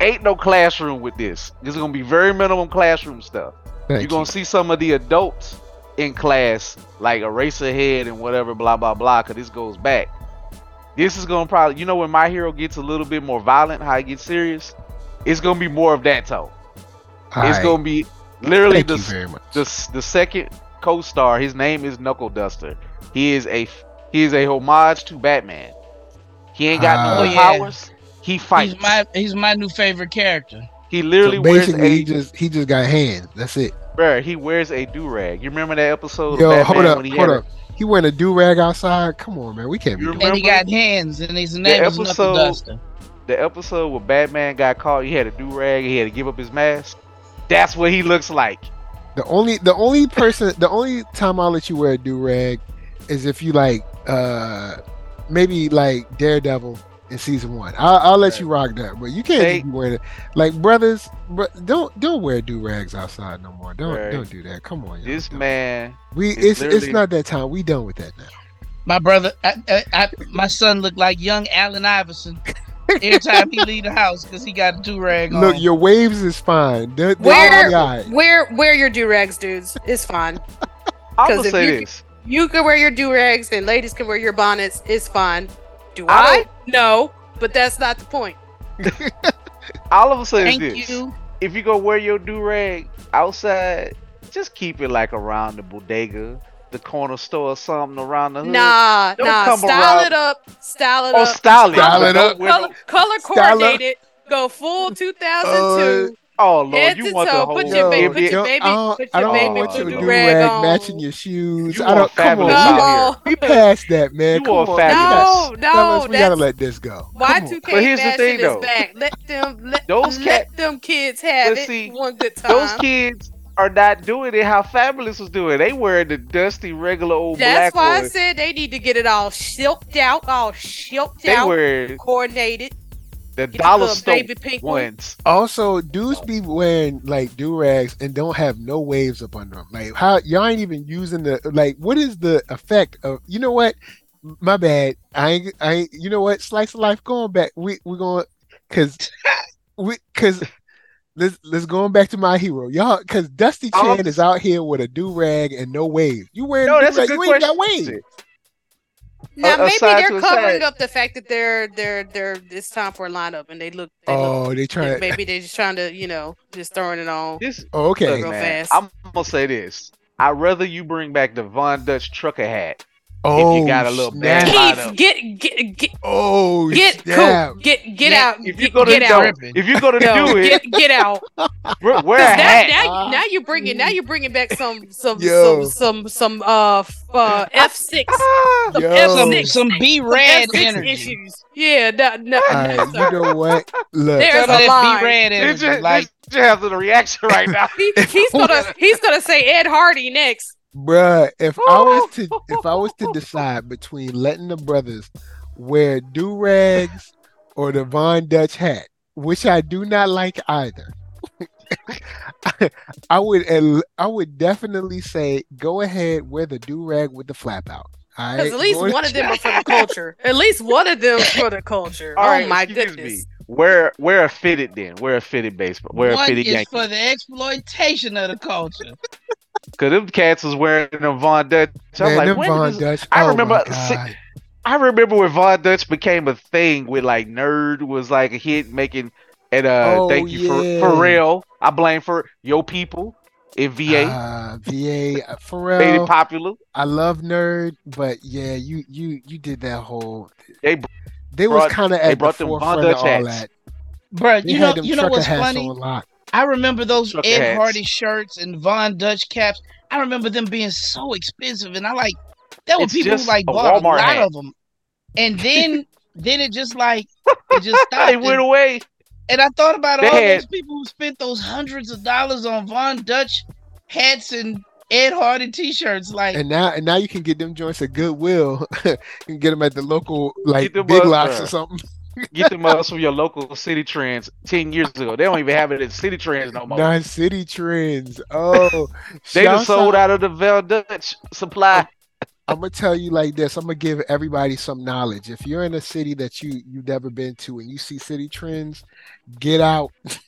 Ain't no classroom with this. This is gonna be very minimum classroom stuff. Thank You're gonna see some of the adults in class, like Eraserhead and whatever, blah blah blah, cause this goes back. This is gonna probably, you know, when My Hero gets a little bit more violent, how it gets serious, it's gonna be more of that tone. All it's gonna be literally Thank the you very much. the the second co-star. His name is Knuckle Duster. He is a f- he is a homage to Batman. He ain't got no Ah. Oh, yeah. powers. He fights. He's my he's my new favorite character. he literally So wears basically, a he just he just got hands. That's it. Bruh, he wears a do rag. You remember that episode Yo, of Batman hold up, when he hold had a- up. He wearing a do rag outside. Come on, man. We can't be You doing remember- And he got hands, and his name is Knuckle episode- Duster. the episode where Batman got caught, he had a do rag, he had to give up his mask. That's what he looks like. The only the only person the only time I'll let you wear a do rag is if you like uh maybe like Daredevil in season one. I'll, I'll let you rock that, but you can't They- just be it. Like brothers, bro, don't don't wear do rags outside no more. Don't Right. don't do that. Come on, y'all. This Don't. man, We it's it's not that time. We done with that now. My brother, I, I, I, my son looked like young Allen Iverson every time he leave the [LAUGHS] house because he got a do rag on. Look, your waves is fine. They're, they're Where- all right. Wear wear your do rags, dudes. It's fine. [LAUGHS] I'm 'Cause gonna if say you- this. You can wear your do rags, and ladies can wear your bonnets. It's fine. Do I I? No, but that's not the point. [LAUGHS] All of a sudden is Thank this. you. If you go wear your do rag outside, just keep it like around the bodega, the corner store, or something around the hood. Nah, Don't nah. come Style around- it up. Style it Oh, up. style it. Style it up. wear Color, color Style up. coordinated. Go full 2002. Uh, oh Lord, Head you to want the whole put your baby- put your baby- I don't, put I don't baby want your blue do rag rag on. matching your shoes. You I don't want come on. fabulous We, no, we passed that, man. You come on, fabulous. no, Fellas, no. we gotta let this go. Come Y on. two But K here's the thing, is though. back. Let them let, Those let them kids have it see, one good time. Those kids are not doing it how Fabolous was doing. They wearing the dusty regular old That's black why I said they need to get it all silked out, all silked They out, wear coordinated. The Get dollar little store baby pink ones. Also, dudes be wearing like do rags and don't have no waves up under them. Like, how y'all ain't even using the like? What is the effect of? You know what? My bad. I ain't. I ain't. You know what? Slice of life. Going back. We we going because [LAUGHS] we because. Let's let's going back to my hero, y'all. Because Dusty Oh. Chan is out here with a do rag and no wave. You wearing No, a that's a good you ain't got waves. Now A- maybe they're covering aside. up the fact that they're they're they're it's time for a lineup and they look. They look Oh, they trying. maybe they're just trying to you know just throwing it on. This Oh, okay. Real man, fast. I'm gonna say this. I'd rather you bring back the Von Dutch trucker hat. Oh, you got a little snap. bad Keith, get get get Oh, get snap. cool. Get get Yeah, out. If you get, go to get out. Ripping. if you go to No, do it, get get out. [LAUGHS] wear, wear 'Cause a now, hat. now, now you're bringing now you're bringing back some some Yo. some some some uh f- uh F six Ah, some F Some six some B red energy. issues. Yeah, no, no, All right, you know what? Look, There's Some of a that line. B red Did you. Like did you have the reaction right [LAUGHS] now? He, he's gonna he's gonna say Ed Hardy next. Bruh, if I was to if I was to [LAUGHS] decide between letting the brothers wear do rags or the Von Dutch hat, which I do not like either, [LAUGHS] I would I would definitely say go ahead wear the do rag with the flap out. All right, at least Go- one of them are for the culture. At least one of them for the culture. All oh right, my excuse goodness. me. Wear wear a fitted then. Wear a fitted baseball. Wear a fitted is Yankee. for the exploitation of the culture. Cause them cats was wearing them Von Dutch. I'm like, them when Von did Dutch. I oh remember my. I remember when Von Dutch became a thing with like Nerd was like a hit making and uh Oh, thank you yeah. for Pharrell. I blame for your People in VA. Uh, VA uh, [LAUGHS] made it popular. I love nerd, but yeah, you you you did that whole. They br- They was brought- kind of they at the brought them Von forefront of all hats. that. Bruh, They you know, you know what's funny? On lock. I remember those Trucker Ed hats. Hardy shirts and Von Dutch caps. I remember them being so expensive, and I like there were It's people who like a bought a lot hat. of them, and then [LAUGHS] then it just like it just [LAUGHS] stopped. they went and, away. and I thought about They all had- those people who spent those hundreds of dollars on Von Dutch hats and Ed Hardy T-shirts. Like, And now and now you can get them joints at Goodwill. [LAUGHS] you can get them at the local like them Big up, Lots or something. Get them us from your local Citi Trends ten years ago. They don't even have it at Citi Trends no more. Non Citi Trends. Oh, [LAUGHS] they just sold out- of the Vel Dutch supply. I'm gonna tell you like this. I'm gonna give everybody some knowledge. If you're in a city that you you've never been to and you see Citi Trends, get out. [LAUGHS]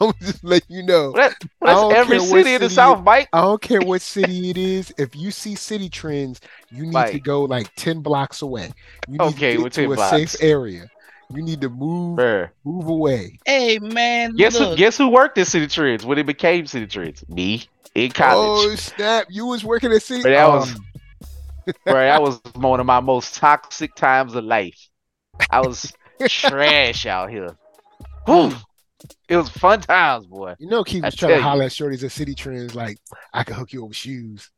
I'm just let you know. That, that's every what city in the South, Mike. I don't care what city it is. If you see Citi Trends, you need to go like ten blocks away. You need Okay, to get with to a blocks. safe area. You need to move Bruh. move away. hey man, Guess who? Guess who worked at Citi Trends when it became Citi Trends? Me in college. Oh snap! You was working at city. But that Oh, was- [LAUGHS] Bro, that was one of my most toxic times of life. I was [LAUGHS] trash out here. Whew. It was fun times, boy. you know, Keith I trying to tell you. holler at shorties at Citi Trends like, "I can hook you up with shoes."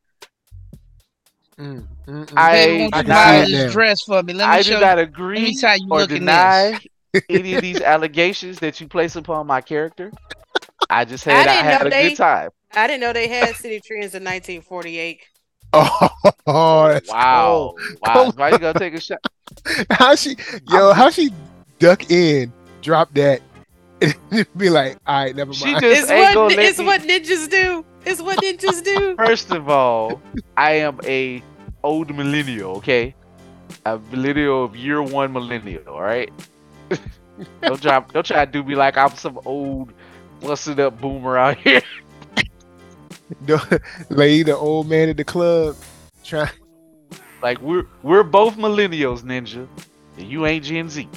Mm, mm, mm. I- I buy this dress for me? Let me I show do not Let agree me see how you or deny [LAUGHS] any of these allegations that you place upon my character. I just had I, didn't had a they- good time. I didn't know they had Citi Trends in 1948. [LAUGHS] Oh, that's Wow. Wow. Why you gonna take a shot? [LAUGHS] How she, yo, how she duck in, drop that, and be like, "All right, never mind." She just It's ain't what gonna it's me- what ninjas do. It's what ninjas do. [LAUGHS] First of all, I am a old millennial, okay? A millennial of year one millennial, all right? [LAUGHS] don't try don't try to do me like I'm some old busted up boomer out here. [LAUGHS] Lay the old man at the club, try. Like we're we're both millennials, ninja. And you ain't Gen Z.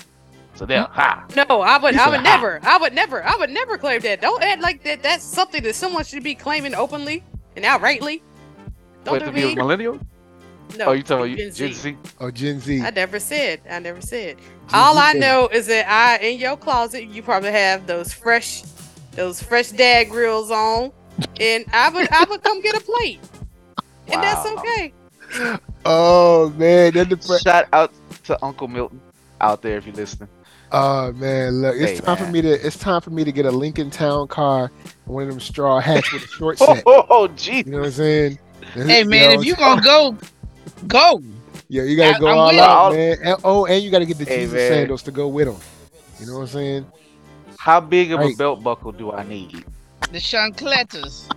So there, ha. No, I would He I said, would "Ha." never. I would never. I would never claim that. Don't act like that. That's something that someone should be claiming openly and outrightly. Don't What do to be a me. millennial? No, oh, you talking Gen Gen Z. Z? Oh, Gen Z. I never said. I never said. Gen All Z I baby. know is that I in your closet you probably have those fresh, those fresh dad grills on, and I would I would come get a plate, and that's okay. Oh man, that the fr- Shout out to Uncle Milton out there if you're listening. Oh man, look, it's Hey, time for me to it's time for me to get a Lincoln Town car and one of them straw hats with a short [LAUGHS] Oh, set. oh, oh gee. You know what I'm saying? Hey man, Yo, if you gonna go, go. Yeah, you gotta I- go I'm all with out, it. man. And, oh, and you gotta get the Hey, Jesus man. sandals to go with them. You know what I'm saying? How big of a belt buckle do I need? The Chancletas.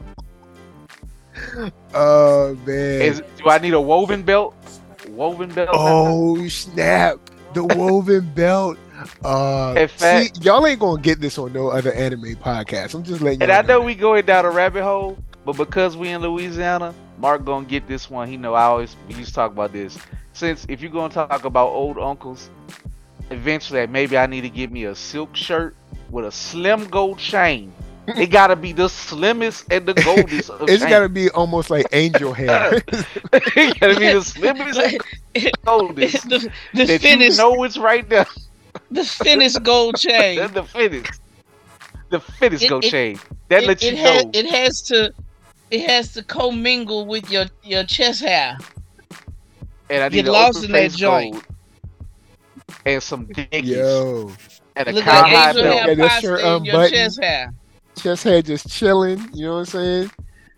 [LAUGHS] Oh man. Is do I need a woven belt? Woven belt? oh snap! The woven belt. Uh, In see, y'all ain't gonna get this on no other anime podcast. I'm just letting you And I know we going down a rabbit hole, but because we in Louisiana, Mark gonna get this one. He know I always we used to talk about this. Since if you're gonna talk about old uncles, eventually maybe I need to get me a silk shirt with a slim gold chain. it [LAUGHS] gotta be the slimmest and the goldest of It's chains. gotta be almost like angel hair. [LAUGHS] it gotta be the slimmest and [LAUGHS] goldest. the the that thinnest, you know it's right there. The thinnest gold chain. That's the fittest. The fittest It- gold it- chain. That it, lets you it has know. it has to it has to commingle with your your chest hair. and I get need an lost open in that joint. and some dickies Yo, and a Look cowhide like angel belt. hair Yeah, shirt in your unbuttoned. chest hair. chest hair just chilling. You know what I'm saying?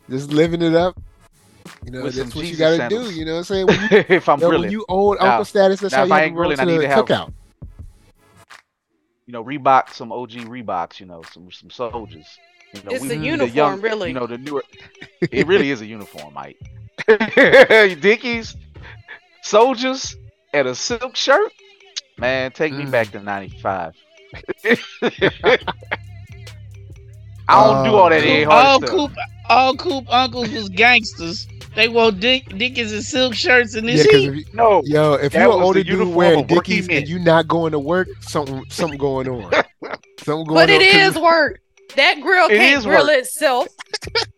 Just living it up. You know, With that's what you gotta sandals. do. You know what I'm saying? When [LAUGHS] you, if I'm yo, when grilling, you old Now- uncle status, that's now how if you I ain't to grilling, to I need the to have- cookout. You know, Reebok, some OG Reeboks, you know, some some soldiers. You know, It's we a the uniform, young- really. You know, the newer. [LAUGHS] it really is a uniform, Mike. [LAUGHS] Dickies, soldiers, and a silk shirt. Man, take me Mm. back to '95. [LAUGHS] I don't do Oh, all that man. All Hardy stuff. Coop, all Coop uncles was gangsters. They wore Dick, Dickies and silk shirts in Yeah, this because heat. if you, No, yo, if you're an older dude wearing Dickies men. and you're not going to work, something something going on. [LAUGHS] Something going But on. it 'cause is work. That grill It can't grill work. itself.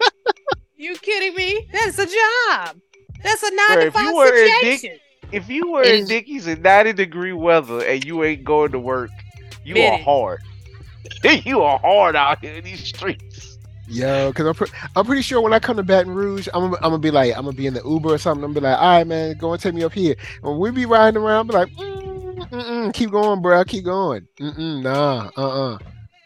[LAUGHS] you kidding me? That's a job. That's a nine Bruh, to if you five were a dick- if you wearing is- Dickies in 90 degree weather and you ain't going to work, you are Minute. hard. [LAUGHS] you are hard out here in these streets. Yo, because I'm, pre- I'm pretty sure when I come to Baton Rouge, I'm, gonna- I'm gonna be like, I'm gonna be in the Uber or something. I'm gonna be like, all right, man, go and take me up here. And we be riding around, I'm be like, mm, keep going, bro, keep going. Mm-mm, nah, uh-uh.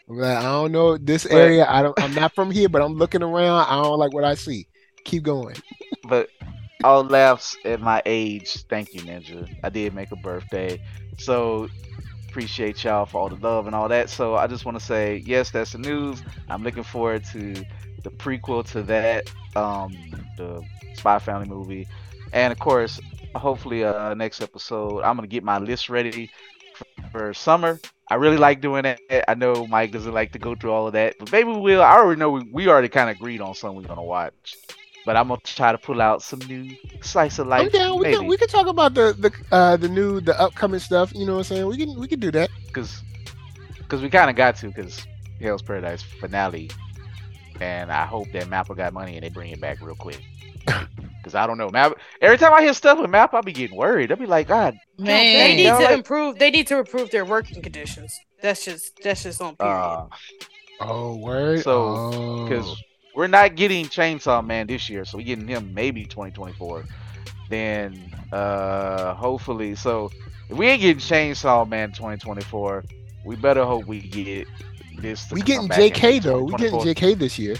I'm like, I don't know this area. I don't. I'm not from here, but I'm looking around. I don't like what I see. Keep going. But all laughs at my age. Thank you, Ninja. I did make a birthday. So appreciate y'all for all the love and all that. So I just want to say, yes, that's the news. I'm looking forward to the prequel to that, um, the Spy Family movie. And of course, hopefully uh next episode I'm gonna get my list ready for, summer. I really like doing that. I know Mike doesn't like to go through all of that, but maybe we will. I already know we, we already kind of agreed on something we're gonna watch. But I'm gonna try to pull out some new slice of life. I'm down. We maybe. can we can talk about the the uh the new the upcoming stuff. You know what I'm saying? We can we can do that. because because we kind of got to because Hell's Paradise finale, and I hope that Mappa got money and they bring it back real quick. [LAUGHS] Because I don't know, Map. Every time I hear stuff with Map, I'll be getting worried. I'll be like, God, man, They need y'all to improve. They need to improve their working conditions. That's just that's just on period. uh, Oh word. So, oh. We're not getting Chainsaw Man this year, so we're getting him maybe 2024. Then, uh, hopefully, so if we ain't getting Chainsaw Man 2024, we better hope we get this. We getting JK though. We getting JK this year.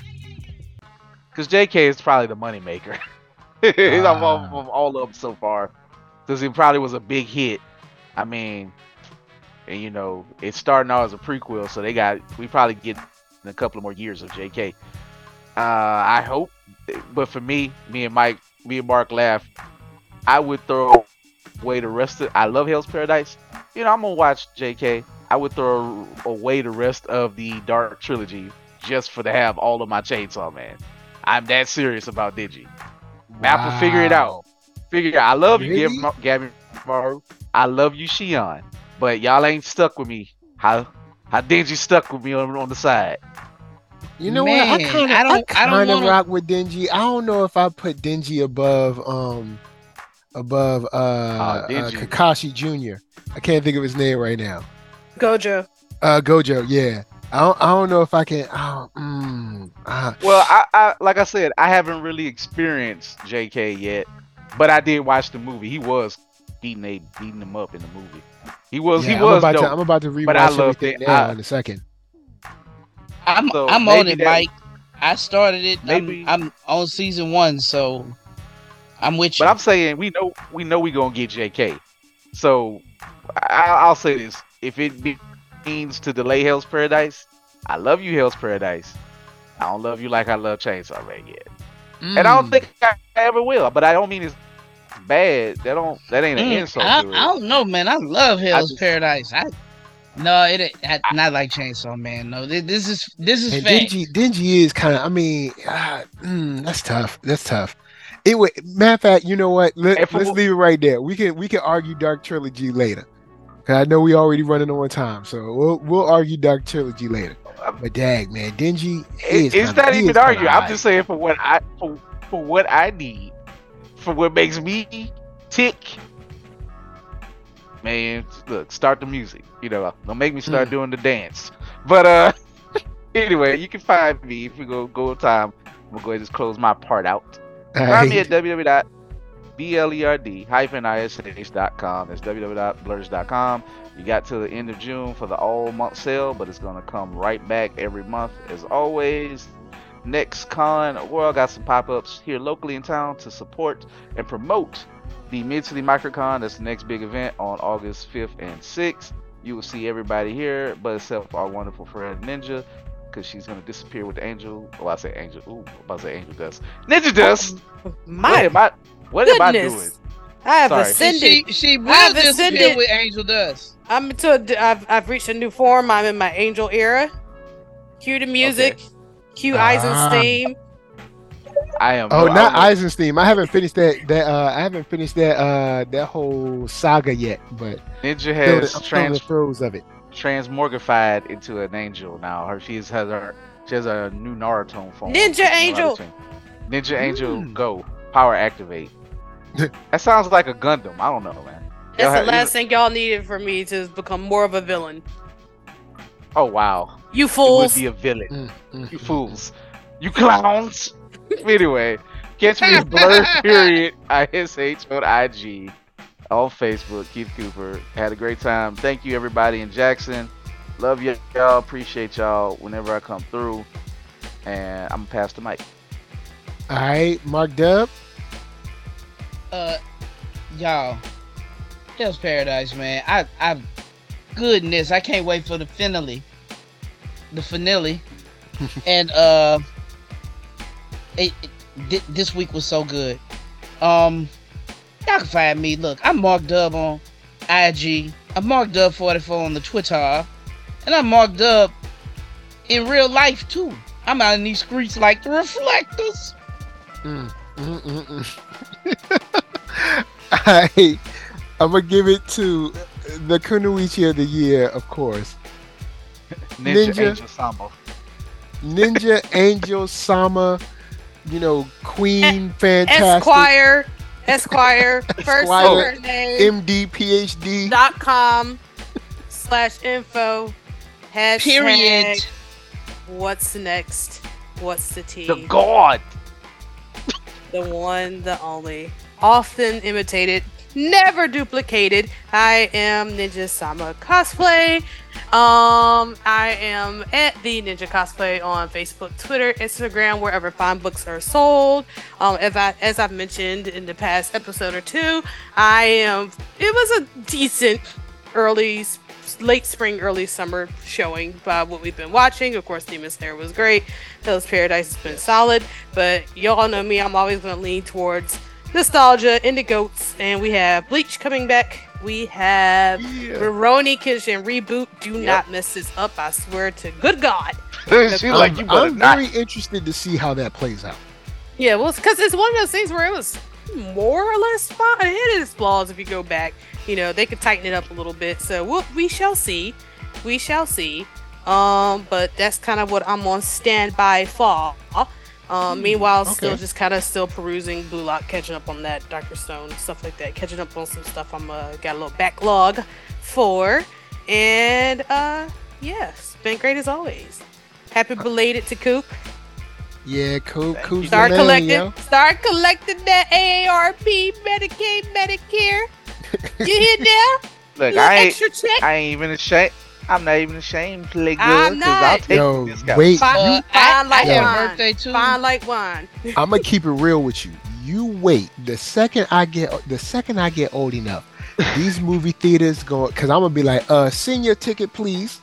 Because JK is probably the moneymaker [LAUGHS] of, all, Ah. of all of them so far. Because it probably was a big hit. I mean, and you know, it's starting out as a prequel, so they got we probably get a couple of more years of JK. Uh, I hope, but for me, me and Mike, me and Mark laugh. I would throw away the rest of. I love Hell's Paradise. You know, I'm gonna watch JK. I would throw away the rest of the Dark trilogy just for to have all of my Chainsaw Man. I'm that serious about Denji. Mappa, figure it out. Figure it out. I love you, Really? Gab- Gabby Maru. I love you, Shion. But y'all ain't stuck with me. How how Denji stuck with me on, on the side. You know Man, what? I kind of, I I, don't- I don't kind of wanna- rock with Denji. I don't know if I put Denji above, um, above uh, uh Denji. Kakashi Jr. I can't think of his name right now. Gojo. Uh, Gojo. Yeah. I don't, I don't know if I can. Oh, mm, uh, Well, I, I like I said, I haven't really experienced JK yet, but I did watch the movie. He was beating a beating him up in the movie. He was yeah, he was I'm about dope. to, I'm about to But I rewatch loved everything it. now I- in a second. I'm So I'm on it, that- Mike. I started it. Maybe- I'm, I'm on season one, so I'm with you. But I'm saying we know we know we gonna get JK. So I, I'll say this: if it be- means to delay Hell's Paradise, I love you, Hell's Paradise. I don't love you like I love Chainsaw Man yet, and I don't Mm. think I ever will. But I don't mean it's bad. That don't that ain't an Mm, insult I, to it. I don't know, man. I love Hell's just- Paradise. I no, it ain't- I, not like Chainsaw Man. No, this, this is this is And fact. Denji, Denji is kind of. I mean, ah, mm, that's tough. That's tough. It would. Matter of fact, you know what? Let, If- us leave it right there. We can we can argue Dark Trilogy later. 'Cause I know we already running on time, so we'll we'll argue Dark Trilogy later. But dag, man, Denji is. it's kinda- not even is kinda argue. I'm just saying for what I for, for what I need, for what makes me tick. Man, look, start the music. You know, don't make me start Mm. doing the dance. But uh, [LAUGHS] anyway, you can find me if we go go time. I'm gonna go ahead and just close my part out. All Find me at www.blerd-ish.com. That's www.blurs.com. You got to the end of June for the all month sale, but it's gonna come right back every month as always. next con. Well, got some pop ups here locally in town to support and promote the Mid City Microcon. That's the next big event on August 5th and 6th. You will see everybody here, but except our wonderful friend Ninja, because she's gonna disappear with the Angel. Oh, I say Angel. Ooh, I'm about to say Angel Dust. Ninja Dust. what My am I? What am I doing? I have Sorry. ascended. She she will I've disappear ascended. with Angel Dust. I'm into. A, I've I've reached a new form. I'm in my angel era. Cue the music. Cue Ah. Eisenstein. I am. Oh, I not don't. Eisenstein. I haven't finished that. That uh, I haven't finished that uh, that whole saga yet. But Ninja has I'm trans the throes of it. transmorgified into an angel now. Her she's has her she has a new Naruto form. Ninja Angel. twin. Ninja Angel Mm. go. Power activate. [LAUGHS] that sounds like a Gundam. I don't know, man. That's Y'all the have- last thing y'all needed for me to become more of a villain. Oh wow. You It would fools. be a villain. Mm, mm, You mm. fools. You clowns. Anyway, catch me at [LAUGHS] Blerd Period ISH on IG. On Facebook, Keith Cooper. Had a great time. Thank you everybody in Jackson. Love y- y'all. Appreciate y'all whenever I come through. And I'm gonna pass the mic. All right, Mark Dub. Uh, y'all, Hell's Paradise, man. I I goodness, I can't wait for the finale, the finale, [LAUGHS] and uh, it, it- thi- this week was so good. Um, y'all can find me. Look, I'm Mark Dub on IG. I'm Mark Dub 44 on the Twitter, and I'm Mark Dub in real life too. I'm out in these streets like the reflectors. Mm, mm, mm, mm. [LAUGHS] I'm gonna give it to the Kunoichi of the year, of course. Ninja, Ninja. Angel Sama. Ninja Angel Sama, you know, Queen, fantastic, Esquire. Esquire. [LAUGHS] First Esquire. name. MD, PhD. dot com [LAUGHS] slash info hashtag Period. what's next what's the tea The God. the one the only often imitated never duplicated i am ninja sama cosplay um i am at the ninja cosplay on facebook twitter instagram wherever fine books are sold. Um as, I, as i've mentioned in the past episode or two i am it was a decent early late spring early summer showing by what we've been watching. Of course demon slayer was great. Hell's paradise has been solid. But y'all know me i'm always going to lean towards nostalgia in the goats and we have bleach coming back we have Yeah. Rurouni Kenshin reboot. Do Yep. not mess this up. I swear to good God. She's like, I'm, you better I'm not. very interested to see how that plays out. Yeah, well, because it's one of those things where it was more or less fine. It had its flaws if you go back. You know, they could tighten it up a little bit. So we'll, we shall see. We shall see. Um, but that's kind of what I'm on standby for. Um, meanwhile, still just kind of still perusing Blue Lock, catching up on that Doctor Stone stuff like that, catching up on some stuff I'm uh, got a little backlog for, and uh, yeah, it's been great as always. Happy belated to Coop. Yeah, Coop, Thank Coop's you. Start the man, collecting. yo. Start collecting that AARP, Medicaid, Medicare. [LAUGHS] You hear that? Look, I ain't, extra check. I ain't even ashamed. I'm not even ashamed to play good because I'll take Yo, the discount. wait. Fine, Uh, I, I like had wine. birthday too. Fine like wine. I'm gonna keep it real with you. You wait. The second I get, the second I get old enough, these movie theaters going, cause I'm gonna be like, uh, senior ticket, please.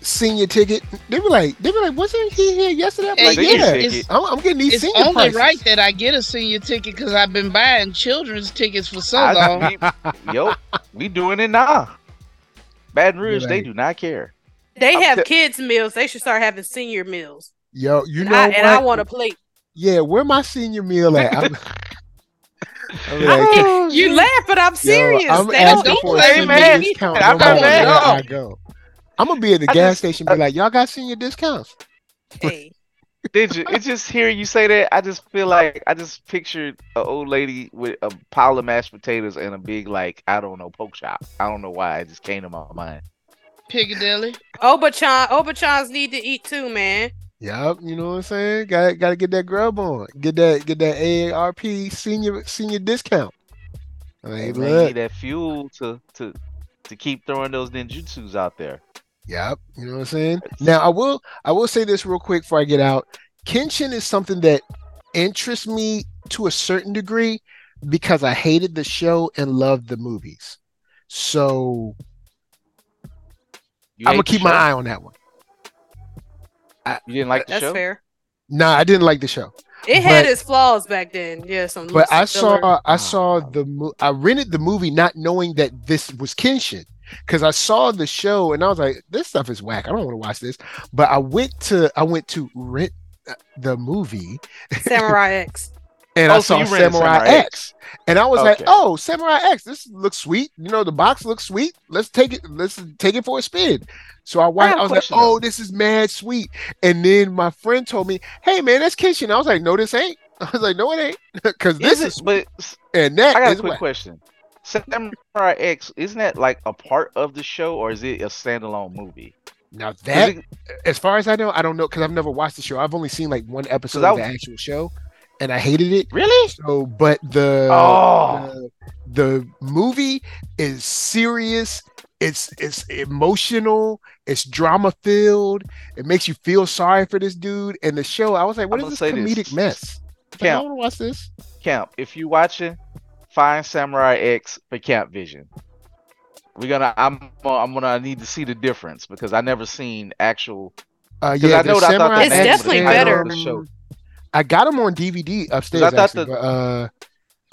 Senior ticket. They be like, they be like, wasn't he here yesterday? I'm like, Senior yeah. ticket. I'm, I'm getting these senior. It's senior only prices. right that I get a senior ticket because I've been buying children's tickets for so I- long. we- [LAUGHS] yo, we doing it now. Baton Rouge, they do not care. They I'm have t- kids meals. They should start having senior meals. Yo, you and know I, what? and I want a plate. Yeah, where my senior meal at? I'm, [LAUGHS] I'm like, can't- oh, [LAUGHS] you laugh, but I'm yo, serious. I'm they don't asking for a play, senior man. discount I'm no not matter mad. where No. I go. I'm gonna be at the I gas just- station, be like, y'all got senior discounts. Hey, Did you? It's just hearing you say that, I just feel like I just pictured an old lady with a pile of mashed potatoes and a big like I don't know poke shop. I don't know why it just came to my mind. Piccadilly. Obachan, Obachans need to eat too, man. Yep, you know what I'm saying. Got got to get that grub on. Get that get that AARP senior senior discount. I Hey, mean, man, you look. need that fuel to to to keep throwing those ninjutsus out there. Yep, you know what I'm saying. Now I will I will say this real quick before I get out. Kenshin is something that interests me to a certain degree because I hated the show and loved the movies. So You I'm gonna keep my eye on that one. You didn't like the That's show? fair. Nah, I didn't like the show. It had its flaws back then. Yeah, some. But I filler- saw I ah. saw the mo- I rented the movie not knowing that this was Kenshin because I saw the show and I was like, this stuff is whack. I don't want to watch this. But I went to I went to rent uh, the movie Samurai [LAUGHS] X. and I Oh, so saw Samurai, Samurai X. X. and I was like, oh, Samurai X, this looks sweet. You know, the box looks sweet. Let's take it. Let's take it for a spin. So I watched. have I, a was like, question, oh, this is mad sweet. And then my friend told me, hey man, that's Kenshin. I was like, no, this ain't. [LAUGHS] I was like, no, it ain't, [LAUGHS] because this Is is it, but and that I got a quick whack. question. Samurai X, isn't that like a part of the show or is it a standalone movie? Now that, it- as far as I know, I don't know because I've never watched the show. I've only seen like one episode of the actual show, and I hated it. really? So, but the Oh. the, the movie is serious. It's it's emotional. It's drama filled. It makes you feel sorry for this dude. And the show, I was like, what I'm is this say comedic this. mess? Like, I Camp, want to watch this. Camp, if you watching, find Samurai X for Camp Vision. We're gonna I'm I'm gonna need to see the difference because I never seen actual Uh, yeah, I know I thought the It's the definitely better. the show. I got them on DVD upstairs. I thought Actually, the- but, uh,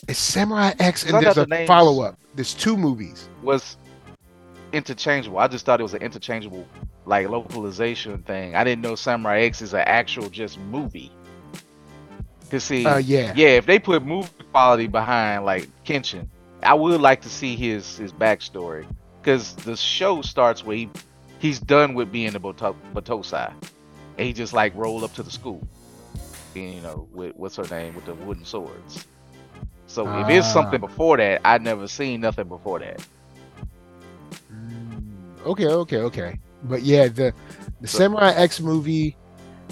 it's Samurai X, and there's thought a follow up. There's two movies. was interchangeable. I just thought it was an interchangeable like localization thing. I didn't know Samurai X is an actual just movie. To see, Uh, yeah. yeah, if they put movie quality behind like Kenshin, I would like to see his his backstory because the show starts where he he's done with being a Bato- Batosai, and he just like rolled up to the school, and, you know, with what's her name with the wooden swords. So if it's Ah. something before that, I'd never seen nothing before that. Mm, Okay, okay, okay. But yeah, the the So- Samurai X movie,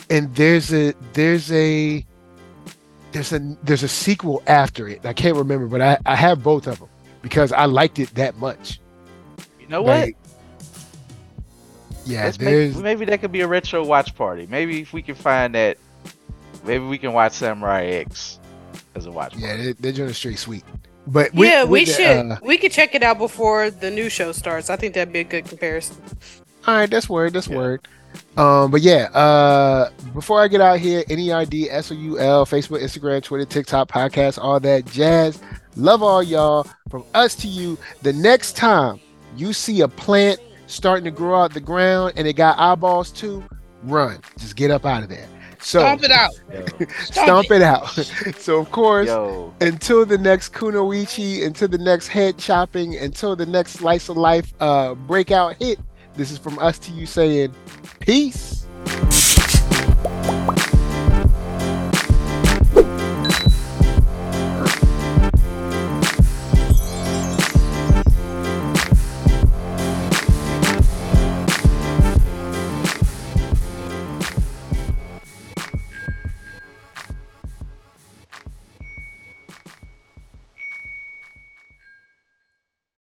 and there's a there's a there's a there's a sequel after it. I can't remember, but I I have both of them because I liked it that much. You know what? Like, yeah, Let's there's make, maybe that could be a retro watch party. Maybe if we can find that, maybe we can watch Samurai X as a watch yeah party. they, they're doing a straight sweet. But with- yeah, we with the, should. uh, we could check it out before the new show starts. I think that'd be a good comparison. All right, that's word. That's Yeah. word. Um, but yeah, uh, before I get out here, NERD, SOUL, Facebook, Instagram, Twitter, TikTok, podcast, all that jazz. Love all y'all. From us to you. The next time you see a plant starting to grow out the ground and it got eyeballs too, run. Just get up out of there. So Stomp it out. Yo, [LAUGHS] stomp it out. [LAUGHS] so of course, yo, until the next kunoichi, until the next head chopping, until the next slice of life uh breakout hit. This is from us to you saying peace.